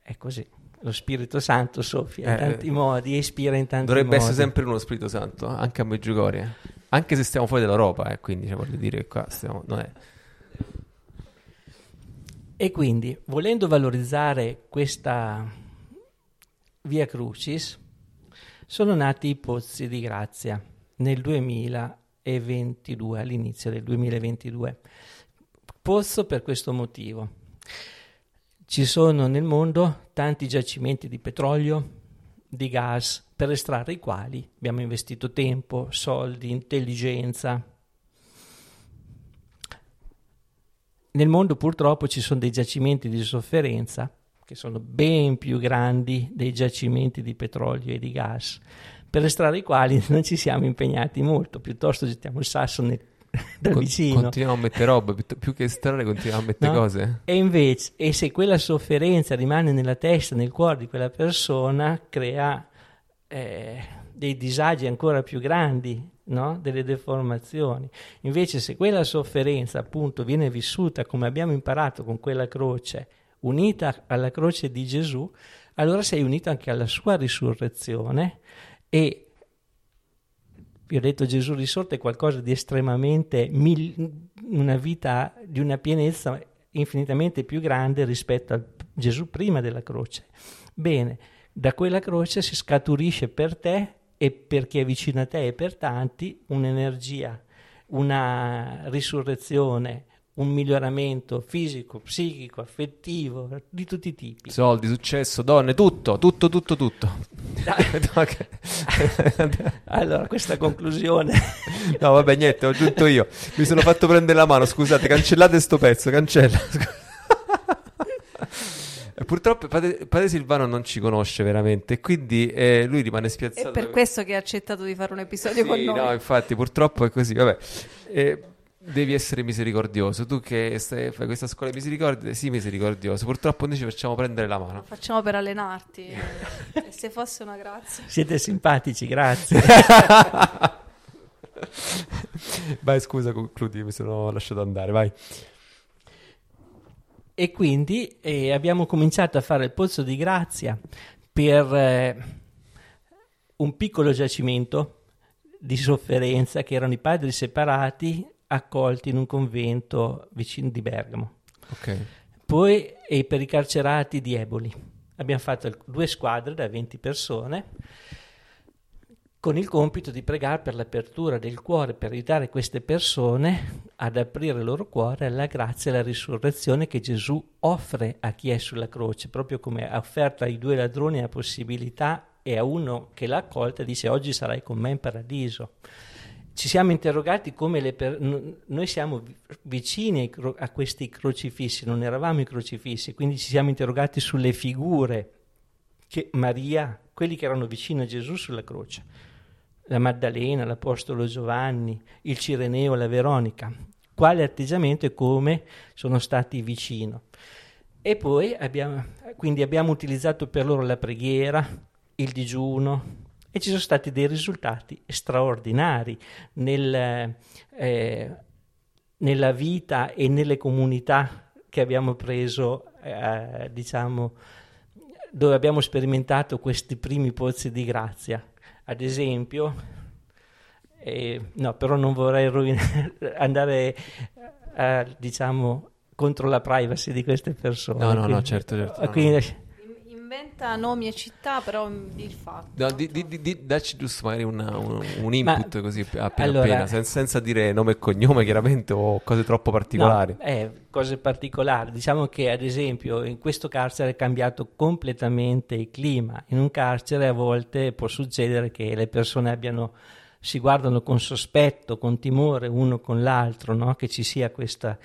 [SPEAKER 3] È così. Lo Spirito Santo soffia in
[SPEAKER 1] Eh,
[SPEAKER 3] tanti modi, ispira in tanti
[SPEAKER 1] Dovrebbe
[SPEAKER 3] modi.
[SPEAKER 1] essere sempre uno Spirito Santo, anche a Meggiugorie. Anche se stiamo fuori dall'Europa, eh, quindi cioè, voglio dire che qua stiamo, non è...
[SPEAKER 3] E quindi, volendo valorizzare questa Via Crucis, sono nati i pozzi di grazia nel 2022, all'inizio del 2022. Pozzo per questo motivo. Ci sono nel mondo tanti giacimenti di petrolio, di gas, per estrarre i quali abbiamo investito tempo, soldi, intelligenza, Nel mondo purtroppo ci sono dei giacimenti di sofferenza che sono ben più grandi dei giacimenti di petrolio e di gas, per estrarre i quali non ci siamo impegnati molto, piuttosto gettiamo il sasso nel- da
[SPEAKER 1] Con-
[SPEAKER 3] vicino.
[SPEAKER 1] Continuiamo a mettere roba, più, che estrarre continuiamo a mettere
[SPEAKER 3] No?
[SPEAKER 1] cose.
[SPEAKER 3] E invece, e se quella sofferenza rimane nella testa, nel cuore di quella persona, crea eh, dei disagi ancora più grandi, no? delle deformazioni. Invece, se quella sofferenza appunto viene vissuta come abbiamo imparato con quella croce, unita alla croce di Gesù, allora sei unito anche alla sua risurrezione e vi ho detto Gesù risorto è qualcosa di estremamente mil- una vita di una pienezza infinitamente più grande rispetto a Gesù prima della croce. Bene, da quella croce si scaturisce per te e per chi è vicino a te e per tanti un'energia, una risurrezione, un miglioramento fisico, psichico, affettivo, di tutti i tipi.
[SPEAKER 1] Soldi, successo, donne, tutto, tutto, tutto, tutto.
[SPEAKER 3] Allora, questa conclusione
[SPEAKER 1] no, vabbè, niente, ho aggiunto io. Mi sono fatto prendere la mano, scusate, cancellate sto pezzo, cancella. E Purtroppo padre, padre Silvano non ci conosce veramente, e quindi eh, lui rimane spiazzato.
[SPEAKER 2] È per questo che ha accettato di fare un episodio
[SPEAKER 1] Sì,
[SPEAKER 2] con noi.
[SPEAKER 1] no, infatti, purtroppo è così. Vabbè, Eh, devi essere misericordioso. Tu che stai- fai questa scuola di misericordia, sii misericordioso. Purtroppo noi ci facciamo prendere la mano.
[SPEAKER 2] Facciamo per allenarti. e se fosse una grazia.
[SPEAKER 3] siete simpatici, grazie.
[SPEAKER 1] vai, scusa, concludi, mi sono lasciato andare, vai.
[SPEAKER 3] E quindi eh, abbiamo cominciato a fare il pozzo di grazia per eh, un piccolo giacimento di sofferenza che erano i padri separati accolti in un convento vicino di Bergamo.
[SPEAKER 1] Ok.
[SPEAKER 3] Poi e per i carcerati di Eboli. Abbiamo fatto due squadre da 20 persone con il compito di pregare per l'apertura del cuore, per aiutare queste persone ad aprire il loro cuore alla grazia e alla risurrezione che Gesù offre a chi è sulla croce, proprio come ha offerto ai due ladroni la possibilità e a uno che l'ha accolta dice oggi sarai con me in paradiso. Ci siamo interrogati come le per- noi siamo vi- vicini a questi crocifissi, non eravamo i crocifissi, quindi ci siamo interrogati sulle figure che Maria, quelli che erano vicini a Gesù sulla croce, la Maddalena, l'Apostolo Giovanni, il Cireneo, la Veronica, quale atteggiamento e come sono stati vicino. E poi abbiamo, quindi abbiamo utilizzato per loro la preghiera, il digiuno e ci sono stati dei risultati straordinari nel, eh, nella vita e nelle comunità che abbiamo preso, eh, diciamo, dove abbiamo sperimentato questi primi pozzi di grazia. Ad esempio, eh, no, però non vorrei rovinare, andare, eh, diciamo, contro la privacy di queste persone.
[SPEAKER 1] No, no, no,
[SPEAKER 3] quindi-
[SPEAKER 1] certo, certo, no,
[SPEAKER 3] quindi-
[SPEAKER 1] no.
[SPEAKER 2] Inventa nomi e città, però di il fatto.
[SPEAKER 1] No, di, di- di- di- dacci giusto magari una- un, un input
[SPEAKER 3] Ma-
[SPEAKER 1] così appena
[SPEAKER 3] allora-
[SPEAKER 1] appena, sen- senza dire nome e cognome chiaramente o cose troppo particolari.
[SPEAKER 3] No, eh, cose particolari. Diciamo che ad esempio in questo carcere è cambiato completamente il clima. In un carcere a volte può succedere che le persone abbiano, si guardano con sospetto, con timore uno con l'altro, no? che ci sia questa,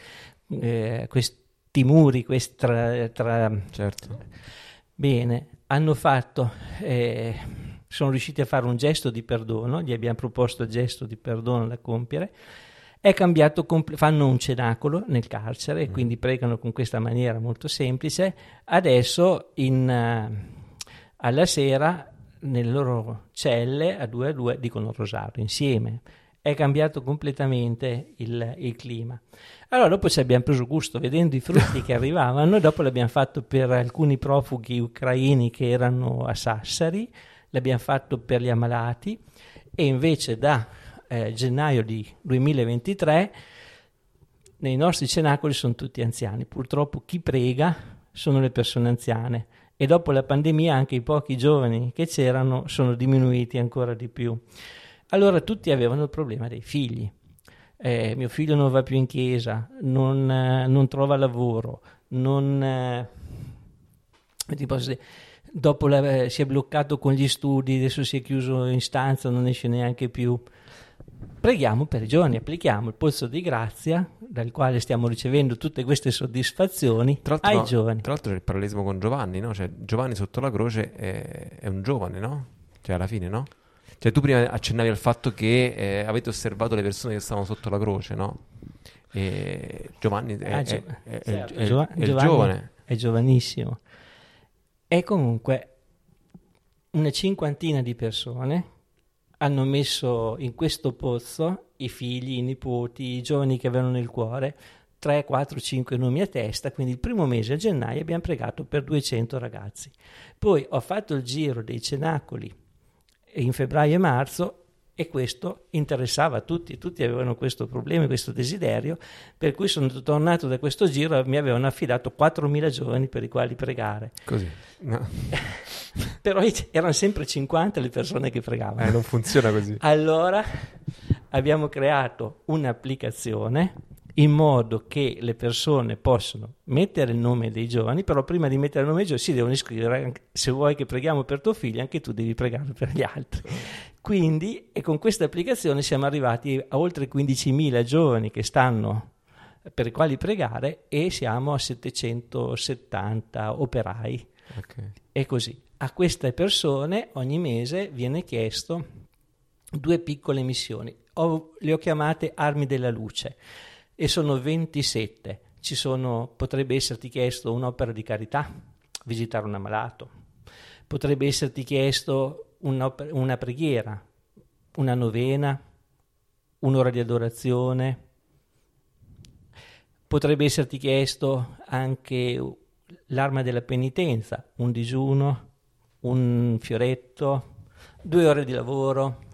[SPEAKER 3] eh, questi muri questa, tra,
[SPEAKER 1] Certo.
[SPEAKER 3] Bene, hanno fatto, eh, sono riusciti a fare un gesto di perdono, gli abbiamo proposto il gesto di perdono da compiere, è cambiato, comple- fanno un cenacolo nel carcere e quindi pregano con questa maniera molto semplice, adesso in, eh, alla sera nelle loro celle a due a due dicono il rosario insieme. È cambiato completamente il, il, clima. Allora dopo ci abbiamo preso gusto vedendo i frutti che arrivavano, dopo l'abbiamo fatto per alcuni profughi ucraini che erano a Sassari, l'abbiamo fatto per gli ammalati e invece da eh, gennaio di 2023 nei nostri cenacoli sono tutti anziani. Purtroppo chi prega sono le persone anziane e dopo la pandemia anche i pochi giovani che c'erano sono diminuiti ancora di più. Allora tutti avevano il problema dei figli. Eh, mio figlio non va più in chiesa, non, eh, non trova lavoro, non, eh, dopo la, si è bloccato con gli studi, adesso si è chiuso in stanza, non esce neanche più. Preghiamo per i giorni, applichiamo il pozzo di grazia dal quale stiamo ricevendo tutte queste soddisfazioni ai
[SPEAKER 1] no,
[SPEAKER 3] giovani.
[SPEAKER 1] Tra l'altro c'è il parallesimo con Giovanni, no? Cioè, Giovanni sotto la croce è, è, un giovane, no? Cioè alla fine, no? Cioè tu prima accennavi al fatto che eh, avete osservato le persone che stavano sotto la croce, no? E Giovanni è, ah, gio- è, certo. è, Giova- è Giovanni giovane.
[SPEAKER 3] È giovanissimo. E comunque una cinquantina di persone hanno messo in questo pozzo i figli, i nipoti, i giovani che avevano nel cuore 3, 4, 5 nomi a testa, quindi il primo mese a gennaio abbiamo pregato per 200 ragazzi. Poi ho fatto il giro dei cenacoli in febbraio e marzo e questo interessava a tutti, tutti avevano questo problema, questo desiderio, per cui sono tornato da questo giro e mi avevano affidato 4.000 giovani per i quali pregare.
[SPEAKER 1] Così. No.
[SPEAKER 3] Però erano sempre 50 le persone che pregavano.
[SPEAKER 1] Eh, non funziona così.
[SPEAKER 3] Allora abbiamo creato un'applicazione in modo che le persone possano mettere il nome dei giovani, però prima di mettere il nome dei giovani si devono iscrivere, se vuoi che preghiamo per tuo figlio, anche tu devi pregare per gli altri. Quindi, e con questa applicazione siamo arrivati a oltre 15.000 giovani che stanno per i quali pregare e siamo a 770 operai. Okay. E così. A queste persone ogni mese viene chiesto due piccole missioni. Ho, le ho chiamate armi della luce e sono 27. Ci sono, potrebbe esserti chiesto un'opera di carità, visitare un ammalato, potrebbe esserti chiesto una preghiera, una novena, un'ora di adorazione, potrebbe esserti chiesto anche l'arma della penitenza, un digiuno, un fioretto, due ore di lavoro,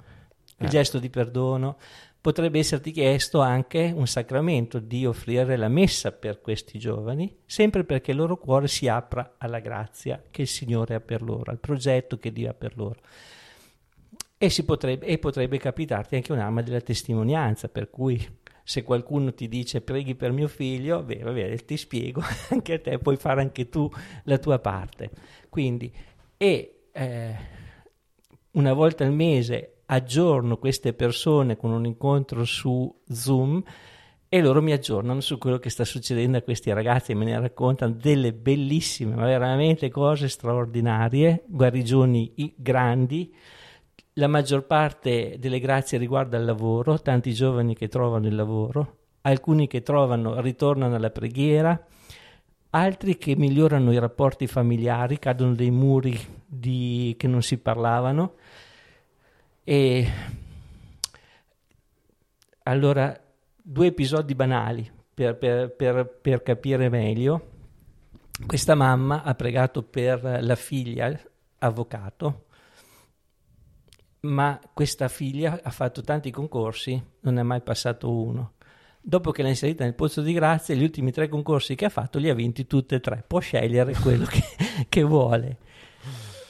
[SPEAKER 3] il eh. gesto di perdono potrebbe esserti chiesto anche un sacramento di offrire la messa per questi giovani, sempre perché il loro cuore si apra alla grazia che il Signore ha per loro, al progetto che Dio ha per loro. E, potrebbe, e potrebbe capitarti anche un'arma della testimonianza, per cui se qualcuno ti dice preghi per mio figlio, beh, vabbè, ti spiego, anche a te puoi fare anche tu la tua parte. Quindi, e eh, una volta al mese aggiorno queste persone con un incontro su Zoom e loro mi aggiornano su quello che sta succedendo a questi ragazzi e me ne raccontano delle bellissime, ma veramente cose straordinarie, guarigioni grandi. La maggior parte delle grazie riguarda il lavoro, tanti giovani che trovano il lavoro, alcuni che trovano, ritornano alla preghiera, altri che migliorano i rapporti familiari, cadono dei muri di, che non si parlavano e allora, due episodi banali per, per, per, per capire meglio. Questa mamma ha pregato per la figlia, avvocato, ma questa figlia ha fatto tanti concorsi, non è mai passato uno. Dopo che l'ha inserita nel pozzo di grazia, gli ultimi tre concorsi che ha fatto li ha vinti tutti e tre. Può scegliere quello che, che vuole.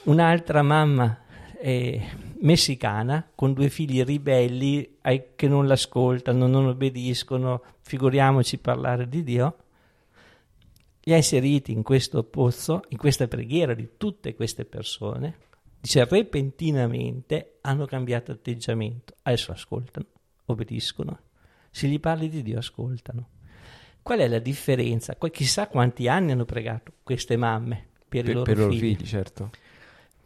[SPEAKER 3] Un'altra mamma eh, messicana con due figli ribelli ai, che non l'ascoltano, non obbediscono, figuriamoci parlare di Dio, li ha inseriti in questo pozzo, in questa preghiera di tutte queste persone, dice repentinamente hanno cambiato atteggiamento, adesso ascoltano, obbediscono, se gli parli di Dio ascoltano. Qual è la differenza? Chissà quanti anni hanno pregato queste mamme per, per i loro
[SPEAKER 1] per
[SPEAKER 3] figli.
[SPEAKER 1] figli certo.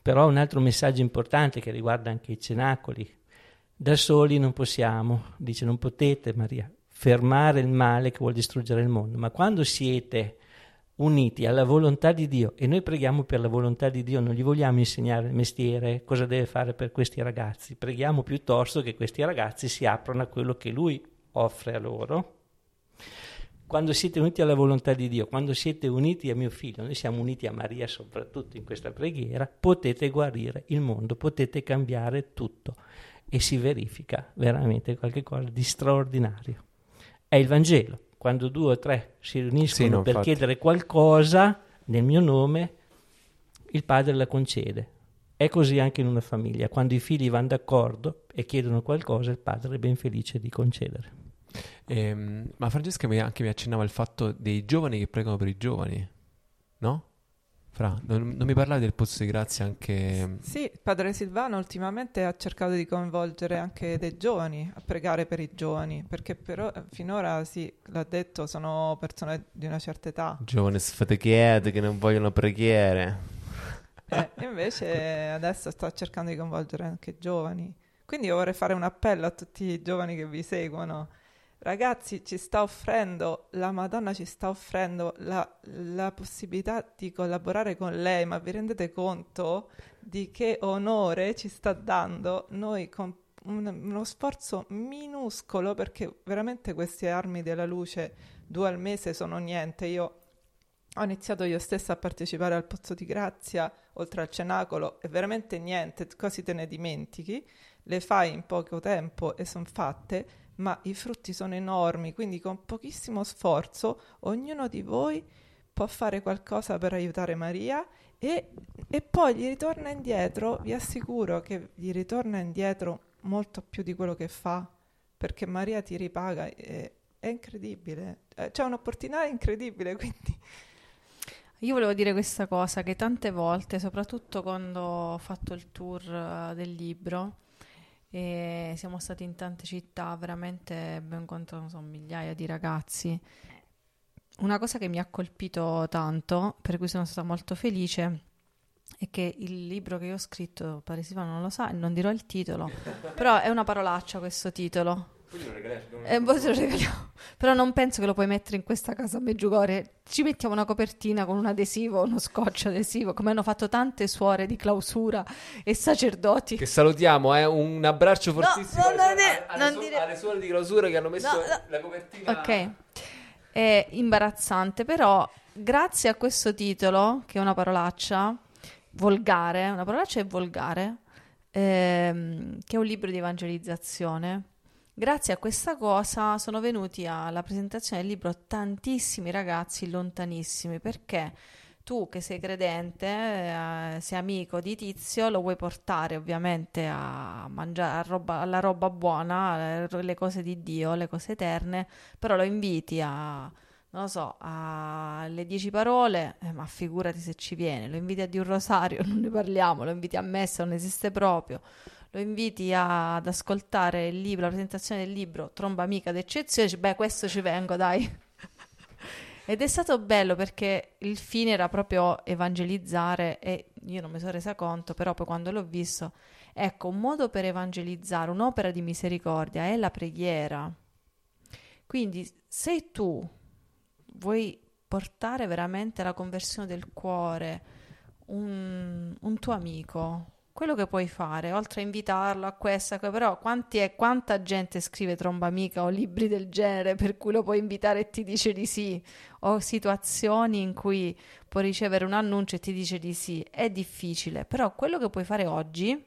[SPEAKER 3] Però un altro messaggio importante che riguarda anche i cenacoli. Da soli non possiamo, dice non potete Maria, fermare il male che vuole distruggere il mondo, ma quando siete uniti alla volontà di Dio e noi preghiamo per la volontà di Dio, non gli vogliamo insegnare il mestiere, cosa deve fare per questi ragazzi, preghiamo piuttosto che questi ragazzi si aprano a quello che Lui offre a loro. Quando siete uniti alla volontà di Dio, quando siete uniti a mio figlio, noi siamo uniti a Maria soprattutto in questa preghiera, potete guarire il mondo, potete cambiare tutto e si verifica veramente qualcosa di straordinario. È il Vangelo quando due o tre si riuniscono
[SPEAKER 1] Sì, no,
[SPEAKER 3] per
[SPEAKER 1] infatti.
[SPEAKER 3] chiedere qualcosa nel mio nome, il padre la concede. È così anche in una famiglia. Quando i figli vanno d'accordo e chiedono qualcosa, il padre è ben felice di concedere.
[SPEAKER 1] Ehm, ma Francesca mi, anche mi accennava il fatto dei giovani che pregano per i giovani, no? Fra, non, non mi parlavi del pozzo di grazia anche...
[SPEAKER 4] Sì, padre Silvano ultimamente ha cercato di coinvolgere anche dei giovani a pregare per i giovani, perché però eh, finora sì, l'ha detto, sono persone di una certa età.
[SPEAKER 1] Giovani sfatichete che non vogliono preghiere.
[SPEAKER 4] Eh, invece adesso sta cercando di coinvolgere anche i giovani. Quindi io vorrei fare un appello a tutti i giovani che vi seguono. Ragazzi, ci sta offrendo, la Madonna ci sta offrendo la, la possibilità di collaborare con lei, ma vi rendete conto di che onore ci sta dando? Noi con un- uno sforzo minuscolo, perché veramente queste armi della luce due al mese sono niente. Io ho iniziato io stessa a partecipare al Pozzo di Grazia, oltre al cenacolo, è veramente niente, quasi te ne dimentichi, le fai in poco tempo e sono fatte, ma i frutti sono enormi, quindi con pochissimo sforzo ognuno di voi può fare qualcosa per aiutare Maria e, e poi gli ritorna indietro, vi assicuro che gli ritorna indietro molto più di quello che fa, perché Maria ti ripaga, è, è incredibile, Eh, c'è un'opportunità incredibile, quindi...
[SPEAKER 2] Io volevo dire questa cosa che tante volte, soprattutto quando ho fatto il tour eh, del libro e siamo stati in tante città, veramente abbiamo incontrato so, migliaia di ragazzi. Una cosa che mi ha colpito tanto, per cui sono stata molto felice, è che il libro che io ho scritto, Padre Silvano non lo sa non dirò il titolo, però è una parolaccia questo titolo. Eh, poi te lo regaliamo. Però non penso che lo puoi mettere in questa casa a Meggiugorje. Ci mettiamo una copertina con un adesivo, uno scotch adesivo, come hanno fatto tante suore di clausura e sacerdoti.
[SPEAKER 1] Che salutiamo, eh? un abbraccio
[SPEAKER 2] No,
[SPEAKER 1] fortissimo
[SPEAKER 2] no,
[SPEAKER 1] alle,
[SPEAKER 2] non
[SPEAKER 1] suore-
[SPEAKER 2] dire-
[SPEAKER 1] alle
[SPEAKER 2] non
[SPEAKER 1] su-
[SPEAKER 2] dire-
[SPEAKER 1] alle suore di clausura che hanno messo
[SPEAKER 2] No, no.
[SPEAKER 1] la copertina.
[SPEAKER 2] Ok, è imbarazzante, però grazie a questo titolo, che è una parolaccia volgare, una parolaccia è volgare, ehm, che è un libro di evangelizzazione, grazie a questa cosa sono venuti alla presentazione del libro tantissimi ragazzi lontanissimi, perché tu che sei credente, eh, sei amico di Tizio, lo vuoi portare ovviamente a mangiare a roba- alla roba buona, eh, le cose di Dio, le cose eterne, però lo inviti a, non lo so, alle dieci parole, eh, ma figurati se ci viene, lo inviti a di un rosario, non ne parliamo, lo inviti a messa, non esiste proprio, lo inviti a- ad ascoltare il libro, la presentazione del libro Tromba amica d'eccezione, beh questo ci vengo, dai. Ed è stato bello perché il fine era proprio evangelizzare e io non mi sono resa conto, però poi quando l'ho visto, ecco, un modo per evangelizzare, un'opera di misericordia è la preghiera. Quindi se tu vuoi portare veramente alla conversione del cuore un, un tuo amico, quello che puoi fare, oltre a invitarlo a questa, però quanti è, quanta gente scrive tromba amica o libri del genere per cui lo puoi invitare e ti dice di sì, o situazioni in cui puoi ricevere un annuncio e ti dice di sì, è difficile, però quello che puoi fare oggi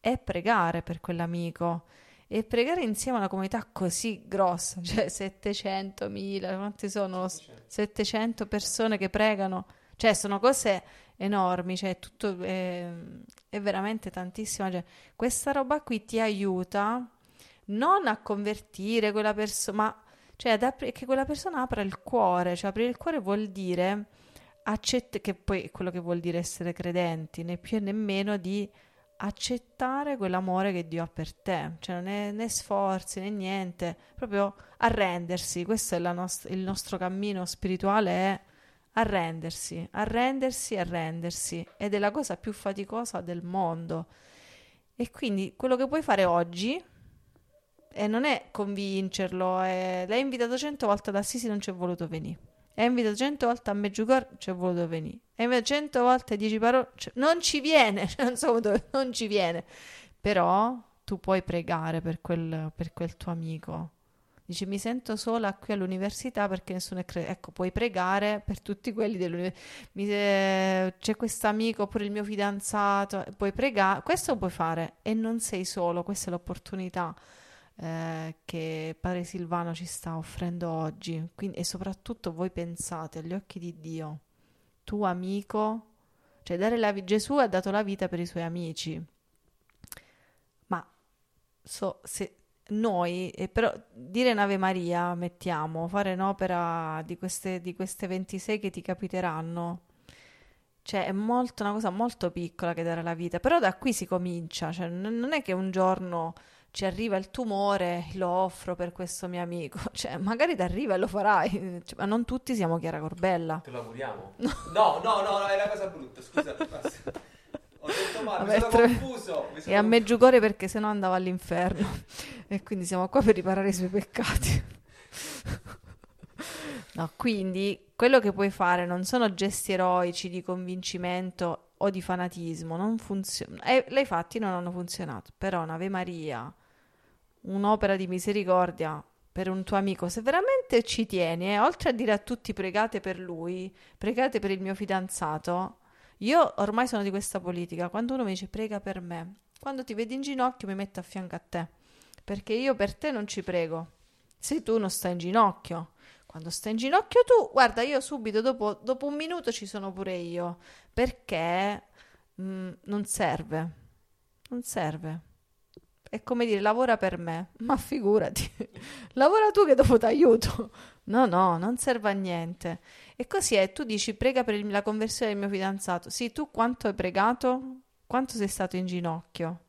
[SPEAKER 2] è pregare per quell'amico e pregare insieme a una comunità così grossa, cioè 700.000, quanti sono? 700 persone che pregano, cioè sono cose enormi, cioè tutto è, è veramente tantissima gente. Questa roba qui ti aiuta non a convertire quella persona, ma cioè apri- che quella persona apra il cuore, cioè aprire il cuore vuol dire accett- che poi è quello che vuol dire essere credenti, né più né meno di accettare quell'amore che Dio ha per te, cioè non è né sforzi né niente, proprio arrendersi, questo è nost- il nostro cammino spirituale, è arrendersi, arrendersi, arrendersi, ed è la cosa più faticosa del mondo. E quindi quello che puoi fare oggi e non è convincerlo, è... l'hai invitato cento volte ad Assisi non ci è voluto venire. Ha invitato cento volte a Meggiugorje, c'è voluto venire. E invece cento volte dieci parole, cioè, non ci viene, non so dove, non ci viene. Però tu puoi pregare per quel, per quel tuo amico. Dice, mi sento sola qui all'università perché nessuno è credente. Ecco, puoi pregare per tutti quelli dell'università. Eh, c'è questo amico oppure il mio fidanzato. Puoi pregare, questo puoi fare e non sei solo. Questa è l'opportunità eh, che Padre Silvano ci sta offrendo oggi. Quindi, e soprattutto voi pensate agli occhi di Dio, tu amico, cioè dare la, Gesù ha dato la vita per i suoi amici. Ma so, se noi, eh, però dire un'Ave Maria, mettiamo, fare un'opera di queste, di queste 26 che ti capiteranno, cioè è molto, una cosa molto piccola che dare la vita, però da qui si comincia, cioè non è che un giorno ci arriva il tumore, lo offro per questo mio amico, cioè magari ti arriva e lo farai, cioè, ma non tutti siamo Chiara Corbella.
[SPEAKER 1] Te lo auguriamo? No, no, no, no, è una cosa brutta, scusa. Ho detto male, mi sono
[SPEAKER 2] tre...
[SPEAKER 1] confuso. Mi sono
[SPEAKER 2] e a Meggiugorje perché sennò andava all'inferno. e quindi siamo qua per riparare i suoi peccati. no, quindi quello che puoi fare non sono gesti eroici di convincimento o di fanatismo, non funziona. Eh, l'hai fatti non hanno funzionato, però un'Ave Maria, un'opera di misericordia per un tuo amico, se veramente ci tieni, eh, oltre a dire a tutti pregate per lui, pregate per il mio fidanzato, io ormai sono di questa politica. Quando uno mi dice prega per me, quando ti vedi in ginocchio mi metto a fianco a te. Perché io per te non ci prego. Se tu non stai in ginocchio. Quando stai in ginocchio tu, guarda, io subito dopo, dopo un minuto ci sono pure io. Perché mh, mm, non serve. Non serve. È come dire lavora per me. Ma figurati. lavora tu che dopo ti aiuto. No, no, non serve a niente. E così è, tu dici prega per la conversione del mio fidanzato. Sì, tu quanto hai pregato? Quanto sei stato in ginocchio?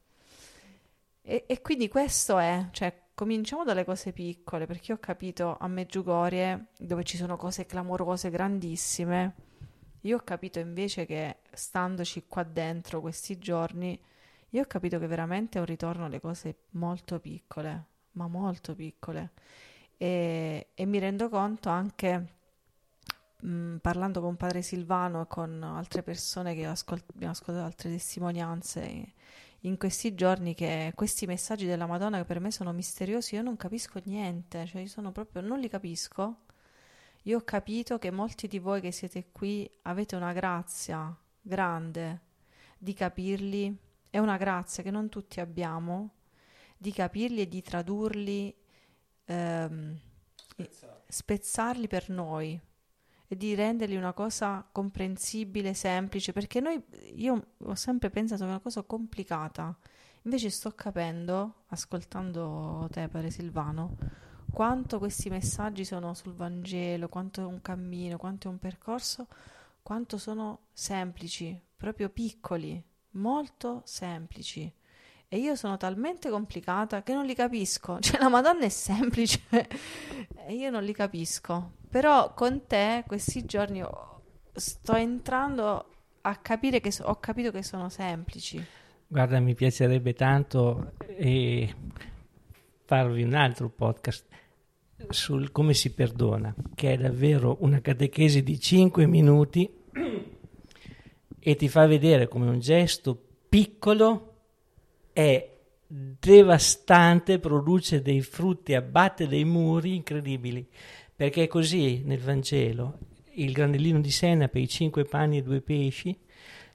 [SPEAKER 2] E, e quindi questo è, cioè, cominciamo dalle cose piccole, perché ho capito a Meggiugorie, dove ci sono cose clamorose, grandissime, io ho capito invece che standoci qua dentro questi giorni, io ho capito che veramente è un ritorno alle cose molto piccole, ma molto piccole. E, e mi rendo conto anche mh, mm, parlando con padre Silvano e con altre persone che ascolt- abbiamo ascoltato altre testimonianze in questi giorni che questi messaggi della Madonna che per me sono misteriosi, io non capisco niente, cioè io sono proprio, non li capisco. Io ho capito che molti di voi che siete qui avete una grazia grande di capirli, è una grazia che non tutti abbiamo, di capirli e di tradurli, ehm, spezzarli per noi, di renderli una cosa comprensibile, semplice, perché noi, io ho sempre pensato che è una cosa complicata, invece sto capendo, ascoltando te, Padre Silvano, quanto questi messaggi sono sul Vangelo, quanto è un cammino, quanto è un percorso, quanto sono semplici, proprio piccoli, molto semplici. E io sono talmente complicata che non li capisco. Cioè, la Madonna è semplice e io non li capisco. Però con te questi giorni sto entrando a capire che so- ho capito che sono semplici.
[SPEAKER 3] Guarda, mi piacerebbe tanto eh, farvi un altro podcast sul come si perdona, che è davvero una catechesi di 5 minuti e ti fa vedere come un gesto piccolo è devastante, produce dei frutti, abbatte dei muri incredibili, perché è così nel Vangelo, il granellino di senape, i cinque panni e due pesci,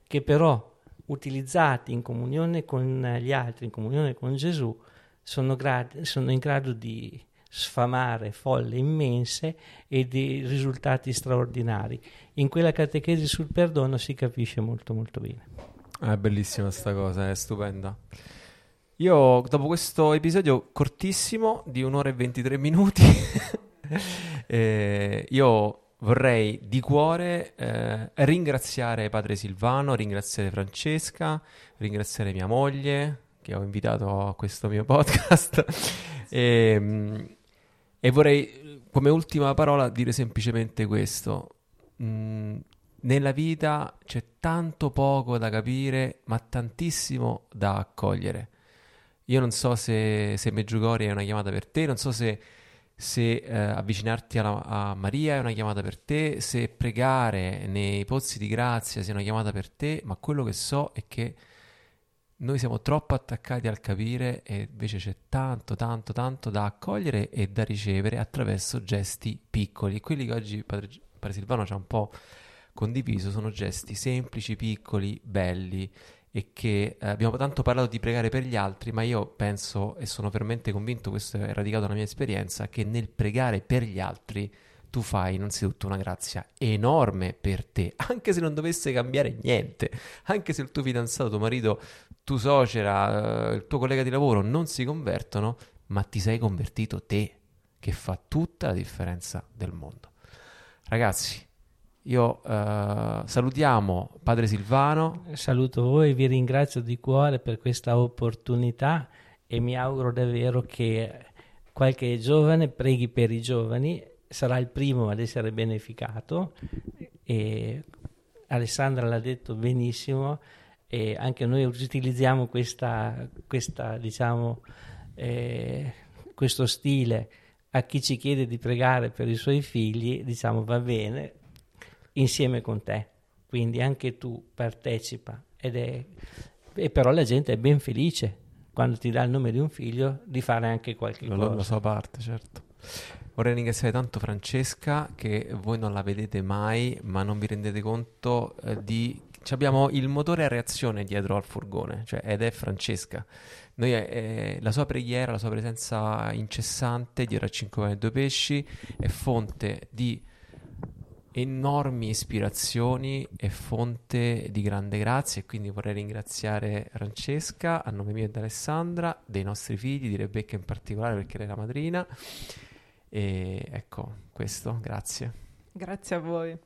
[SPEAKER 3] che però utilizzati in comunione con gli altri, in comunione con Gesù, sono, grad- sono in grado di sfamare folle immense e di risultati straordinari. In quella catechesi sul perdono si capisce molto molto bene.
[SPEAKER 1] È bellissima sta cosa, è stupenda. Io dopo questo episodio cortissimo di un'ora e 23 minuti, eh, io vorrei di cuore eh, ringraziare Padre Silvano, ringraziare Francesca, ringraziare mia moglie che ho invitato a questo mio podcast e, ehm, e, vorrei come ultima parola dire semplicemente questo. Mm, nella vita c'è tanto poco da capire, ma tantissimo da accogliere. Io non so se, se Meggiugori è una chiamata per te, non so se, se eh, avvicinarti alla, a Maria è una chiamata per te, se pregare nei pozzi di grazia sia una chiamata per te, ma quello che so è che noi siamo troppo attaccati al capire e invece c'è tanto, tanto, tanto da accogliere e da ricevere attraverso gesti piccoli. Quelli che oggi Padre, Padre Silvano ci ha un po' condiviso sono gesti semplici, piccoli, belli e che eh, abbiamo tanto parlato di pregare per gli altri, ma io penso e sono veramente convinto, questo è radicato nella mia esperienza, che nel pregare per gli altri tu fai innanzitutto una grazia enorme per te, anche se non dovesse cambiare niente, anche se il tuo fidanzato, tuo marito, tu suocera, eh, il tuo collega di lavoro non si convertono, ma ti sei convertito te, che fa tutta la differenza del mondo. Ragazzi, io eh, salutiamo Padre Silvano.
[SPEAKER 3] Saluto voi, vi ringrazio di cuore per questa opportunità e mi auguro davvero che qualche giovane preghi per i giovani, sarà il primo ad essere beneficato e Alessandra l'ha detto benissimo e anche noi utilizziamo questa, questa diciamo, eh, questo stile a chi ci chiede di pregare per i suoi figli, diciamo va bene, insieme con te. Quindi anche tu partecipa ed è, e però la gente è ben felice quando ti dà il nome di un figlio di fare anche qualche
[SPEAKER 1] lo,
[SPEAKER 3] cosa.
[SPEAKER 1] La sua parte, certo. Vorrei ringraziare tanto Francesca che voi non la vedete mai, ma non vi rendete conto eh, di... Abbiamo il motore a reazione dietro al furgone, cioè, ed è Francesca. Noi, eh, la sua preghiera, la sua presenza incessante dietro a 5 pane e 2 pesci è fonte di enormi ispirazioni e fonte di grande grazia e quindi vorrei ringraziare Francesca a nome mio e di Alessandra, dei nostri figli, di Rebecca in particolare perché lei è la madrina e ecco questo, grazie.
[SPEAKER 4] Grazie a voi.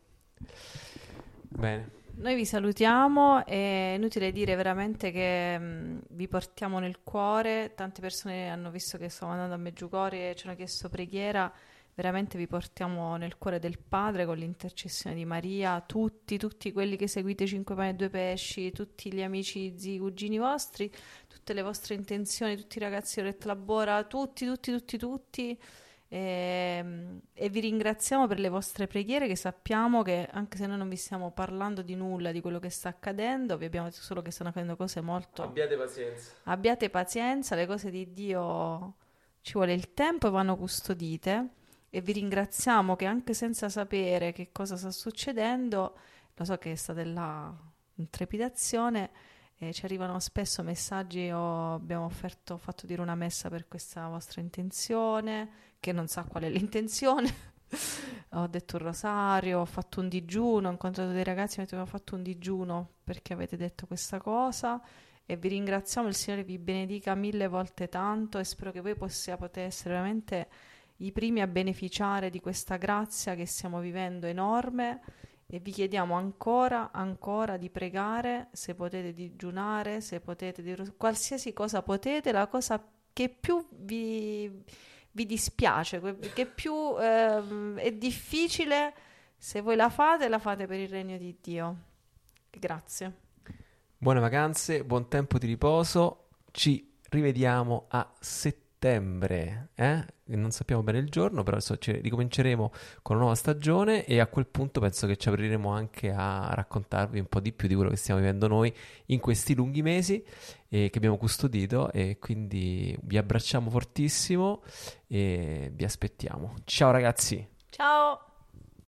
[SPEAKER 1] Bene.
[SPEAKER 2] Noi vi salutiamo, è inutile dire veramente che mh, vi portiamo nel cuore, tante persone hanno visto che stavo andando a Meggiugorie e ci hanno chiesto preghiera veramente vi portiamo nel cuore del Padre con l'intercessione di Maria, tutti, tutti quelli che seguite 5 pane e 2 pesci, tutti gli amici, zii, cugini vostri, tutte le vostre intenzioni, tutti i ragazzi di Oretta Labora, tutti, tutti, tutti, tutti. E, ehm, e, vi ringraziamo per le vostre preghiere che sappiamo che anche se noi non vi stiamo parlando di nulla di quello che sta accadendo vi abbiamo detto solo che stanno accadendo cose molto
[SPEAKER 1] abbiate pazienza
[SPEAKER 2] abbiate pazienza le cose di Dio ci vuole il tempo e vanno custodite e vi ringraziamo che anche senza sapere che cosa sta succedendo, lo so che è stata là in trepidazione, eh, ci arrivano spesso messaggi o abbiamo offerto, fatto dire una messa per questa vostra intenzione, che non sa qual è l'intenzione. ho detto un rosario, ho fatto un digiuno, ho incontrato dei ragazzi e mi hanno fatto un digiuno perché avete detto questa cosa e vi ringraziamo, il Signore vi benedica mille volte tanto e spero che voi possiate essere veramente i primi a beneficiare di questa grazia che stiamo vivendo enorme e vi chiediamo ancora, ancora di pregare, se potete digiunare, se potete dire qualsiasi cosa potete, la cosa che più vi, vi dispiace, che più eh, è difficile, se voi la fate, la fate per il regno di Dio. Grazie.
[SPEAKER 1] Buone vacanze, buon tempo di riposo, ci rivediamo a settembre, eh? Non sappiamo bene il giorno, però adesso ci ricominceremo con una nuova stagione e a quel punto penso che ci apriremo anche a raccontarvi un po' di più di quello che stiamo vivendo noi in questi lunghi mesi eh, che abbiamo custodito e quindi vi abbracciamo fortissimo e vi aspettiamo. Ciao ragazzi!
[SPEAKER 2] Ciao!